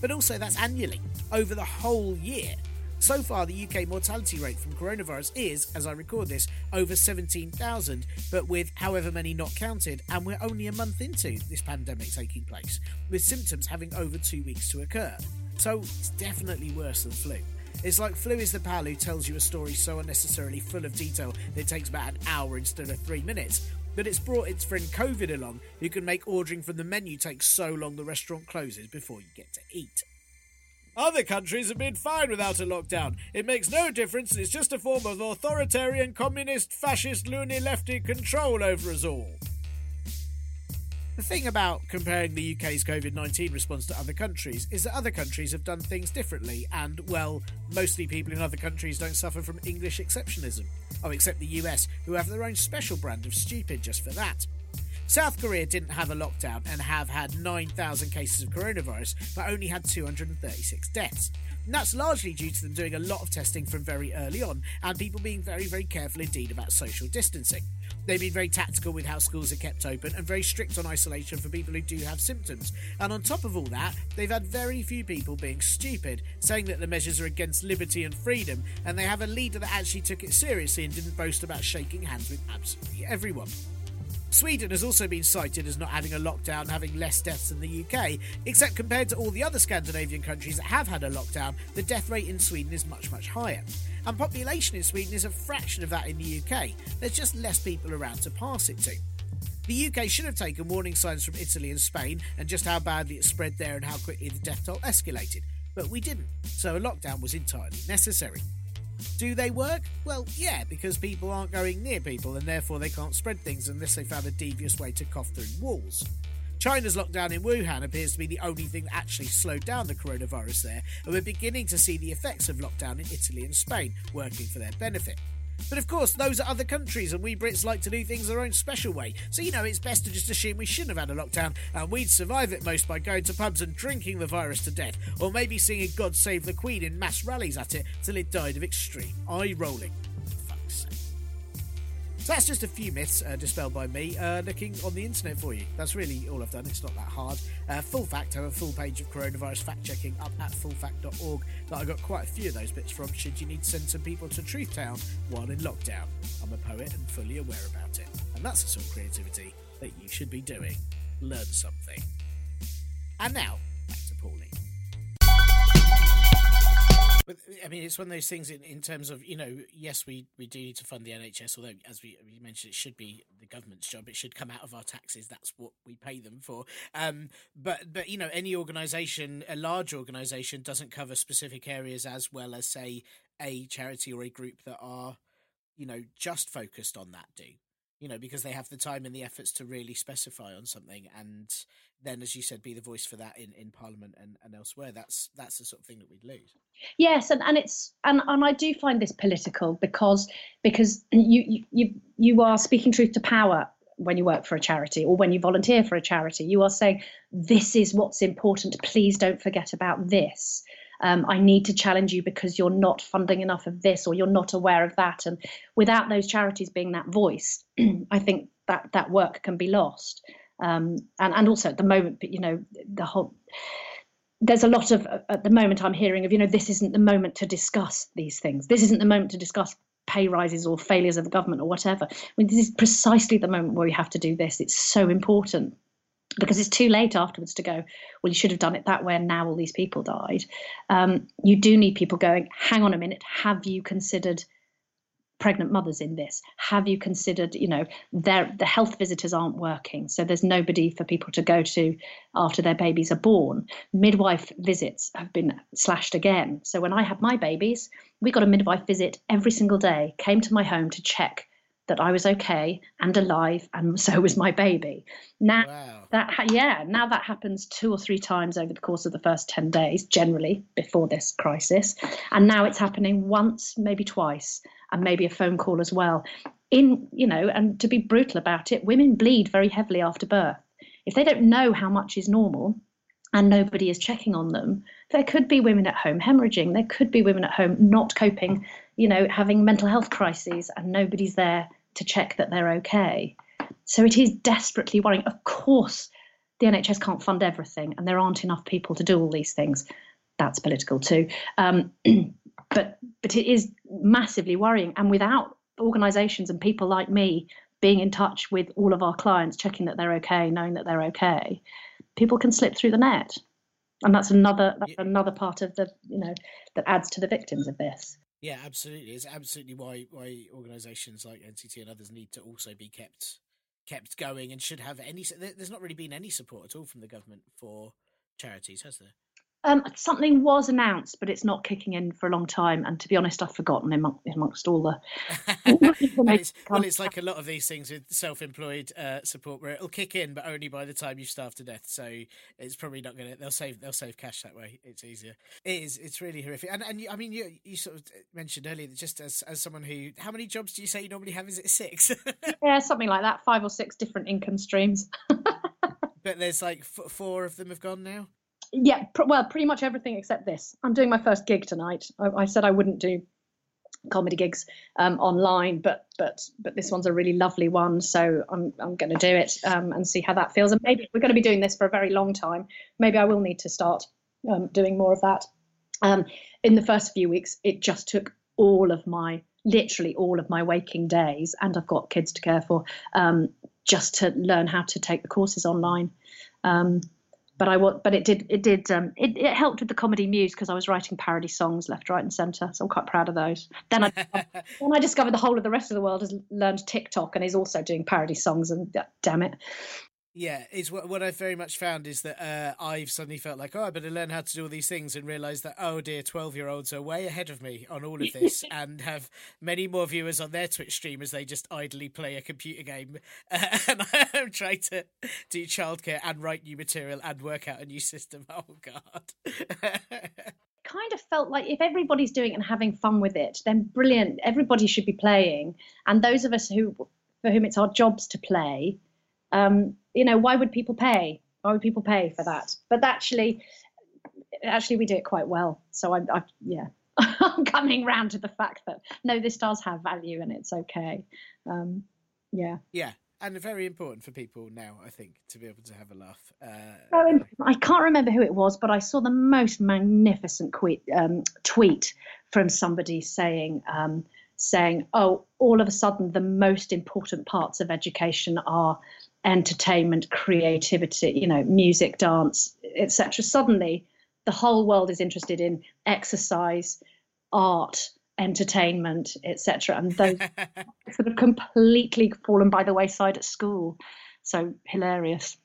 Speaker 1: but also that's annually, over the whole year. So far, the UK mortality rate from coronavirus is, as I record this, over 17,000, but with however many not counted, and we're only a month into this pandemic taking place, with symptoms having over two weeks to occur. So it's definitely worse than flu. It's like Flu is the pal who tells you a story so unnecessarily full of detail that it takes about an hour instead of three minutes, but it's brought its friend COVID along, who can make ordering from the menu take so long the restaurant closes before you get to eat. Other countries have been fine without a lockdown. It makes no difference, it's just a form of authoritarian, communist, fascist, loony, lefty control over us all. The thing about comparing the UK's COVID 19 response to other countries is that other countries have done things differently, and, well, mostly people in other countries don't suffer from English exceptionalism. Oh, except the US, who have their own special brand of stupid just for that. South Korea didn't have a lockdown and have had 9,000 cases of coronavirus, but only had 236 deaths. And that's largely due to them doing a lot of testing from very early on and people being very, very careful indeed about social distancing. They've been very tactical with how schools are kept open and very strict on isolation for people who do have symptoms. And on top of all that, they've had very few people being stupid, saying that the measures are against liberty and freedom, and they have a leader that actually took it seriously and didn't boast about shaking hands with absolutely everyone. Sweden has also been cited as not having a lockdown, having less deaths than the UK, except compared to all the other Scandinavian countries that have had a lockdown, the death rate in Sweden is much, much higher. And population in Sweden is a fraction of that in the UK. There's just less people around to pass it to. The UK should have taken warning signs from Italy and Spain and just how badly it spread there and how quickly the death toll escalated, but we didn't, so a lockdown was entirely necessary. Do they work? Well, yeah, because people aren't going near people and therefore they can't spread things unless they found a devious way to cough through walls. China's lockdown in Wuhan appears to be the only thing that actually slowed down the coronavirus there, and we're beginning to see the effects of lockdown in Italy and Spain working for their benefit. But of course, those are other countries, and we Brits like to do things our own special way. So, you know, it's best to just assume we shouldn't have had a lockdown, and we'd survive it most by going to pubs and drinking the virus to death, or maybe singing God Save the Queen in mass rallies at it till it died of extreme eye rolling. So that's just a few myths uh, dispelled by me uh, looking on the internet for you. That's really all I've done. It's not that hard. Uh, full fact, I have a full page of coronavirus fact checking up at fullfact.org that I got quite a few of those bits from should you need to send some people to Truth Town while in lockdown. I'm a poet and fully aware about it. And that's the sort of creativity that you should be doing. Learn something. And now, But I mean, it's one of those things in, in terms of you know, yes, we, we do need to fund the NHS. Although, as we, we mentioned, it should be the government's job. It should come out of our taxes. That's what we pay them for. Um, but but you know, any organisation, a large organisation, doesn't cover specific areas as well as say a charity or a group that are, you know, just focused on that. Do you know because they have the time and the efforts to really specify on something and then as you said be the voice for that in, in parliament and, and elsewhere. That's that's the sort of thing that we'd lose.
Speaker 2: Yes and, and it's and, and i do find this political because because you you you are speaking truth to power when you work for a charity or when you volunteer for a charity. You are saying this is what's important. Please don't forget about this. Um, I need to challenge you because you're not funding enough of this or you're not aware of that. And without those charities being that voice, I think that that work can be lost. Um, and and also at the moment, you know, the whole there's a lot of at the moment I'm hearing of you know this isn't the moment to discuss these things. This isn't the moment to discuss pay rises or failures of the government or whatever. I mean, this is precisely the moment where we have to do this. It's so important because it's too late afterwards to go, well, you should have done it that way, and now all these people died. Um, you do need people going, hang on a minute, have you considered pregnant mothers in this? Have you considered, you know, their the health visitors aren't working, so there's nobody for people to go to after their babies are born. Midwife visits have been slashed again. So when I had my babies, we got a midwife visit every single day, came to my home to check that I was okay and alive, and so was my baby. Now wow. that ha- yeah, now that happens two or three times over the course of the first ten days, generally before this crisis, and now it's happening once, maybe twice, and maybe a phone call as well. In you know, and to be brutal about it, women bleed very heavily after birth. If they don't know how much is normal, and nobody is checking on them, there could be women at home hemorrhaging. There could be women at home not coping you know, having mental health crises and nobody's there to check that they're okay. So it is desperately worrying. Of course, the NHS can't fund everything, and there aren't enough people to do all these things. That's political too. Um, but but it is massively worrying, and without organisations and people like me being in touch with all of our clients, checking that they're okay, knowing that they're okay, people can slip through the net, and that's another that's another part of the you know that adds to the victims of this.
Speaker 1: Yeah, absolutely. It's absolutely why why organisations like NCT and others need to also be kept kept going and should have any. There's not really been any support at all from the government for charities, has there?
Speaker 2: Um, something was announced, but it's not kicking in for a long time. And to be honest, I've forgotten among, amongst all the.
Speaker 1: it's, well, it's like a lot of these things with self-employed uh, support, where it'll kick in, but only by the time you've starved to death. So it's probably not going to. They'll save. They'll save cash that way. It's easier. It is. It's really horrific. And and you, I mean, you you sort of mentioned earlier that just as as someone who, how many jobs do you say you normally have? Is it six?
Speaker 2: yeah, something like that. Five or six different income streams.
Speaker 1: but there's like f- four of them have gone now
Speaker 2: yeah, pr- well, pretty much everything except this. I'm doing my first gig tonight. I, I said I wouldn't do comedy gigs um, online, but but but this one's a really lovely one, so I'm I'm going to do it um, and see how that feels. And maybe we're going to be doing this for a very long time. Maybe I will need to start um, doing more of that. Um, in the first few weeks, it just took all of my literally all of my waking days, and I've got kids to care for, um, just to learn how to take the courses online. But I want, but it did, it did, um, it, it helped with the comedy muse because I was writing parody songs left, right, and centre. So I'm quite proud of those. Then I, then I discovered the whole of the rest of the world has learned TikTok and is also doing parody songs. And damn it,
Speaker 1: yeah, it's what what I've very much found is that uh, I've suddenly felt like, oh, I better learn how to do all these things, and realised that, oh dear, twelve year olds are way ahead of me on all of this, and have many more viewers on their Twitch stream as they just idly play a computer game, uh, and I'm trying to do childcare and write new material and work out a new system. Oh God.
Speaker 2: kind of felt like if everybody's doing it and having fun with it, then brilliant. Everybody should be playing, and those of us who for whom it's our jobs to play, um, you know, why would people pay? Why would people pay for that? But actually, actually, we do it quite well. So I'm, I, yeah, I'm coming round to the fact that no, this does have value and it's okay. Um, yeah.
Speaker 1: Yeah, and very important for people now, I think, to be able to have a laugh.
Speaker 2: Uh, I can't remember who it was, but I saw the most magnificent tweet, um, tweet from somebody saying, um, saying, "Oh, all of a sudden, the most important parts of education are entertainment, creativity, you know, music, dance, etc." Suddenly, the whole world is interested in exercise, art, entertainment, etc. And those sort of completely fallen by the wayside at school. So hilarious.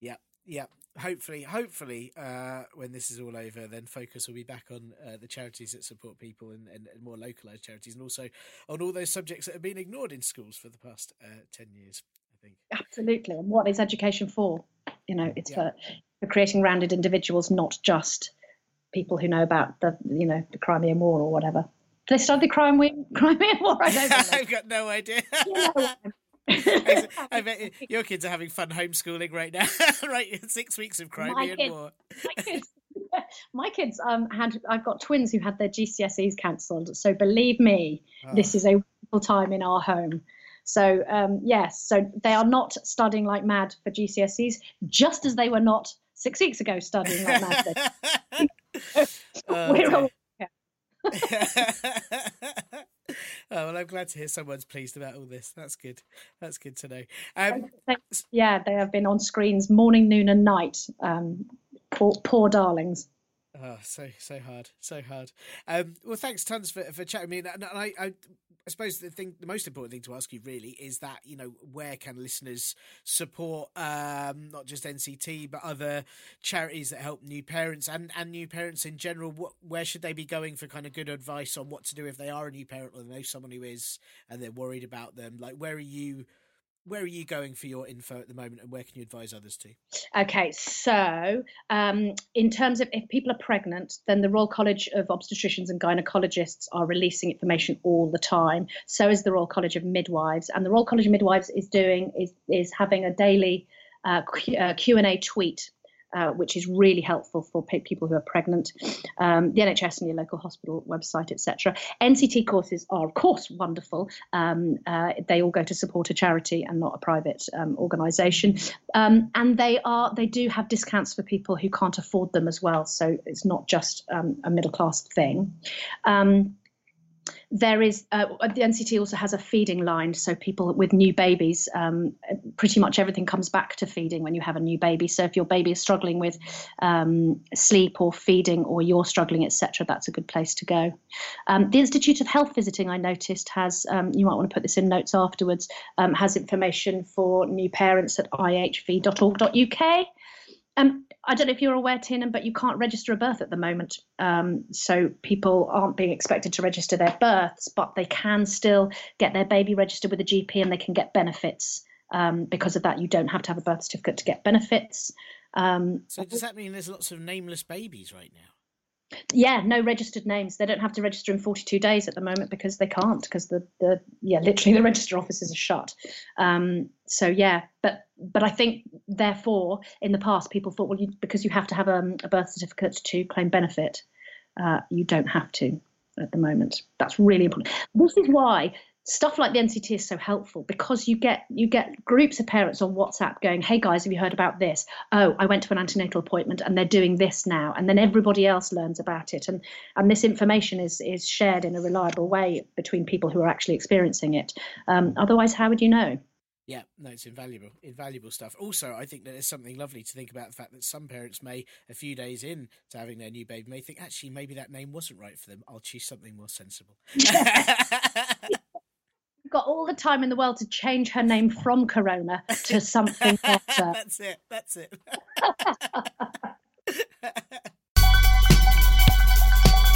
Speaker 1: Yeah, yeah. Hopefully, hopefully, uh, when this is all over, then focus will be back on uh, the charities that support people and, and, and, more localized charities, and also on all those subjects that have been ignored in schools for the past uh, ten years. Think
Speaker 2: absolutely. And what is education for? You know, it's yeah. for for creating rounded individuals, not just people who know about the you know the Crimean War or whatever Did they start the Crimean Crimean War? I don't know.
Speaker 1: I've got no idea. I, I bet your kids are having fun homeschooling right now. right, six weeks of Crimean kids, War.
Speaker 2: My kids, my kids um, had. I've got twins who had their GCSEs cancelled. So believe me, oh. this is a wonderful time in our home. So um, yes, so they are not studying like mad for GCSEs, just as they were not six weeks ago studying like mad.
Speaker 1: We're all oh well, I'm glad to hear someone's pleased about all this. That's good. That's good to know. Um,
Speaker 2: yeah, they have been on screens morning, noon, and night. Um, poor, poor darlings.
Speaker 1: Oh, so so hard, so hard. Um, well, thanks tons for for chatting. I mean, and I, I I suppose the thing, the most important thing to ask you really is that you know where can listeners support um, not just NCT but other charities that help new parents and and new parents in general. What where should they be going for kind of good advice on what to do if they are a new parent or they know someone who is and they're worried about them? Like where are you? Where are you going for your info at the moment and where can you advise others to?
Speaker 2: Okay so um, in terms of if people are pregnant then the royal college of obstetricians and gynecologists are releasing information all the time. So is the royal college of midwives and the royal college of midwives is doing is is having a daily uh, Q, and A tweet uh, which is really helpful for people who are pregnant. Um, the NHS and your local hospital website, etc. NCT courses are, of course, wonderful. Um, uh, they all go to support a charity and not a private um, organisation, um, and they are they do have discounts for people who can't afford them as well. So it's not just um, a middle class thing. Um, there is uh, the NCT also has a feeding line, so people with new babies, um, pretty much everything comes back to feeding when you have a new baby. So if your baby is struggling with um, sleep or feeding, or you're struggling, etc., that's a good place to go. Um, the Institute of Health Visiting, I noticed, has um, you might want to put this in notes afterwards, um, has information for new parents at ihv.org.uk. Um, I don't know if you're aware, Tiernan, but you can't register a birth at the moment. Um, so people aren't being expected to register their births, but they can still get their baby registered with a GP and they can get benefits. Um, because of that, you don't have to have a birth certificate to get benefits. Um,
Speaker 1: so does that mean there's lots of nameless babies right now?
Speaker 2: Yeah, no registered names. They don't have to register in 42 days at the moment because they can't because the the yeah literally the register offices are shut. Um, so yeah, but but I think therefore in the past people thought well you, because you have to have a, um, a birth certificate to claim benefit, uh, you don't have to at the moment. That's really important. This is why stuff like the NCT is so helpful because you get you get groups of parents on WhatsApp going, "Hey guys, have you heard about this? Oh, I went to an antenatal appointment and they're doing this now," and then everybody else learns about it, and and this information is is shared in a reliable way between people who are actually experiencing it. Um, otherwise, how would you know?
Speaker 1: Yeah, no, it's invaluable, invaluable stuff. Also, I think that there's something lovely to think about the fact that some parents may, a few days in to having their new baby, may think actually maybe that name wasn't right for them. I'll choose something more sensible.
Speaker 2: got all the time in the world to change her name from Corona to something better.
Speaker 1: that's it. That's it.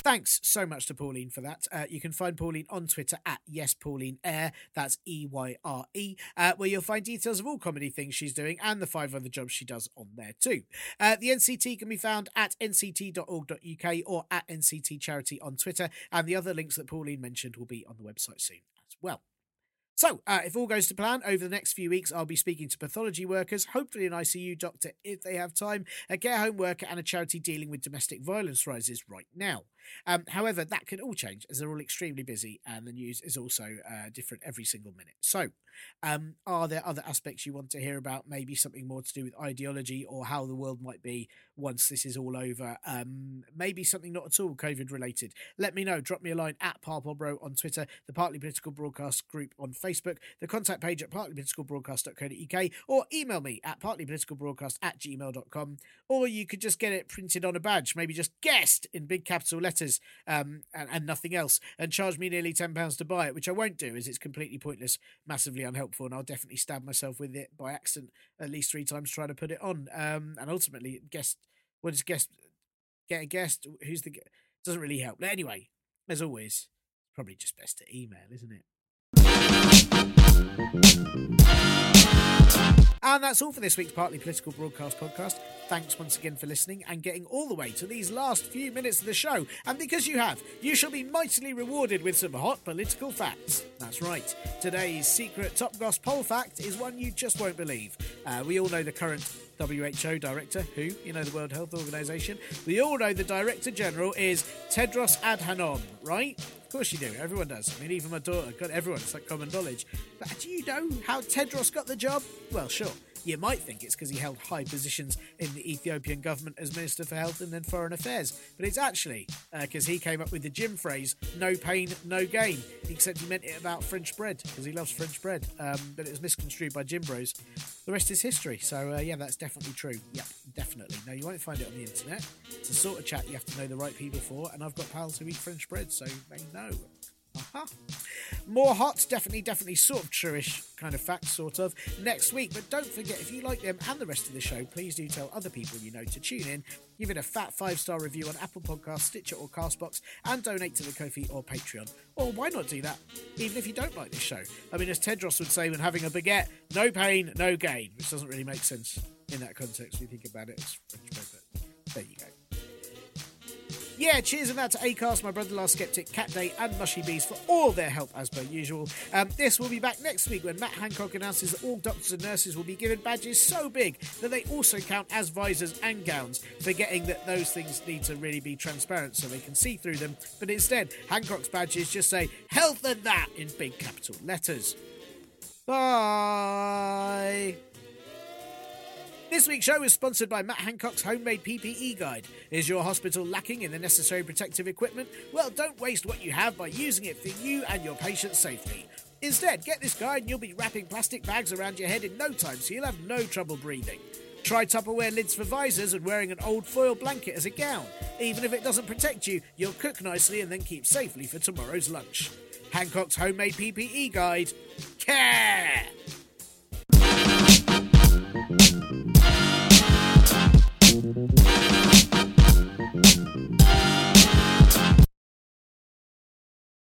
Speaker 1: Thanks so much to Pauline for that. Uh, you can find Pauline on Twitter at Yes Pauline. That's E Y R E, uh, where you'll find details of all comedy things she's doing and the five other jobs she does on there too. Uh, the NCT can be found at nct.org.uk or at NCT Charity on Twitter, and the other links that Pauline mentioned will be on the website soon as well. So, uh, if all goes to plan, over the next few weeks, I'll be speaking to pathology workers, hopefully an ICU doctor if they have time, a care home worker, and a charity dealing with domestic violence rises right now. Um, however, that can all change as they're all extremely busy, and the news is also uh, different every single minute. So, um, are there other aspects you want to hear about? Maybe something more to do with ideology or how the world might be once this is all over? Um, maybe something not at all COVID related. Let me know. Drop me a line at Parpolbro on Twitter, the Partly Political Broadcast group on Facebook, the contact page at partlypoliticalbroadcast.co.uk, or email me at partlypoliticalbroadcast at gmail.com. Or you could just get it printed on a badge, maybe just guest in big capital letters um, and, and nothing else, and charge me nearly £10 to buy it, which I won't do as it's completely pointless, massively unhelpful, and I'll definitely stab myself with it by accident at least three times trying to put it on. Um, and ultimately, guest, what is guest? Get a guest. Who's the? Doesn't really help. But anyway, as always, probably just best to email, isn't it? And that's all for this week's Partly Political Broadcast podcast. Thanks once again for listening and getting all the way to these last few minutes of the show. And because you have, you shall be mightily rewarded with some hot political facts. That's right. Today's secret Top Goss poll fact is one you just won't believe. Uh, we all know the current WHO director, who, you know, the World Health Organization. We all know the Director General is Tedros Adhanom, right? Of course you do. Everyone does. I mean, even my daughter. God, everyone. It's like common knowledge. But do you know how Tedros got the job? Well, sure. You might think it's because he held high positions in the Ethiopian government as Minister for Health and then Foreign Affairs. But it's actually because he came up with the gym phrase, no pain, no gain. Except he meant it about French bread because he loves French bread. Um, but it was misconstrued by gym bros. The rest is history. So, uh, yeah, that's definitely true. Yep, definitely. Now, you won't find it on the internet. It's a sort of chat you have to know the right people for. And I've got pals who eat French bread, so they know. More hot, definitely, definitely sort of truish kind of facts, sort of, next week. But don't forget, if you like them and the rest of the show, please do tell other people you know to tune in, give it a fat five star review on Apple Podcasts, Stitcher, or Castbox, and donate to the Ko-fi or Patreon. Or why not do that, even if you don't like this show? I mean, as Tedros would say when having a baguette, no pain, no gain, which doesn't really make sense in that context when you think about it. It's French bread, but there you go. Yeah, cheers and that to Acast, my brother-in-law Skeptic, Cat Day, and Mushy Bees for all their help as per usual. Um, this will be back next week when Matt Hancock announces that all doctors and nurses will be given badges so big that they also count as visors and gowns, forgetting that those things need to really be transparent so they can see through them. But instead, Hancock's badges just say health and that in big capital letters. Bye. This week's show is sponsored by Matt Hancock's homemade PPE guide. Is your hospital lacking in the necessary protective equipment? Well, don't waste what you have by using it for you and your patient's safety. Instead, get this guide and you'll be wrapping plastic bags around your head in no time so you'll have no trouble breathing. Try Tupperware lids for visors and wearing an old foil blanket as a gown. Even if it doesn't protect you, you'll cook nicely and then keep safely for tomorrow's lunch. Hancock's homemade PPE guide. Care! Thank you.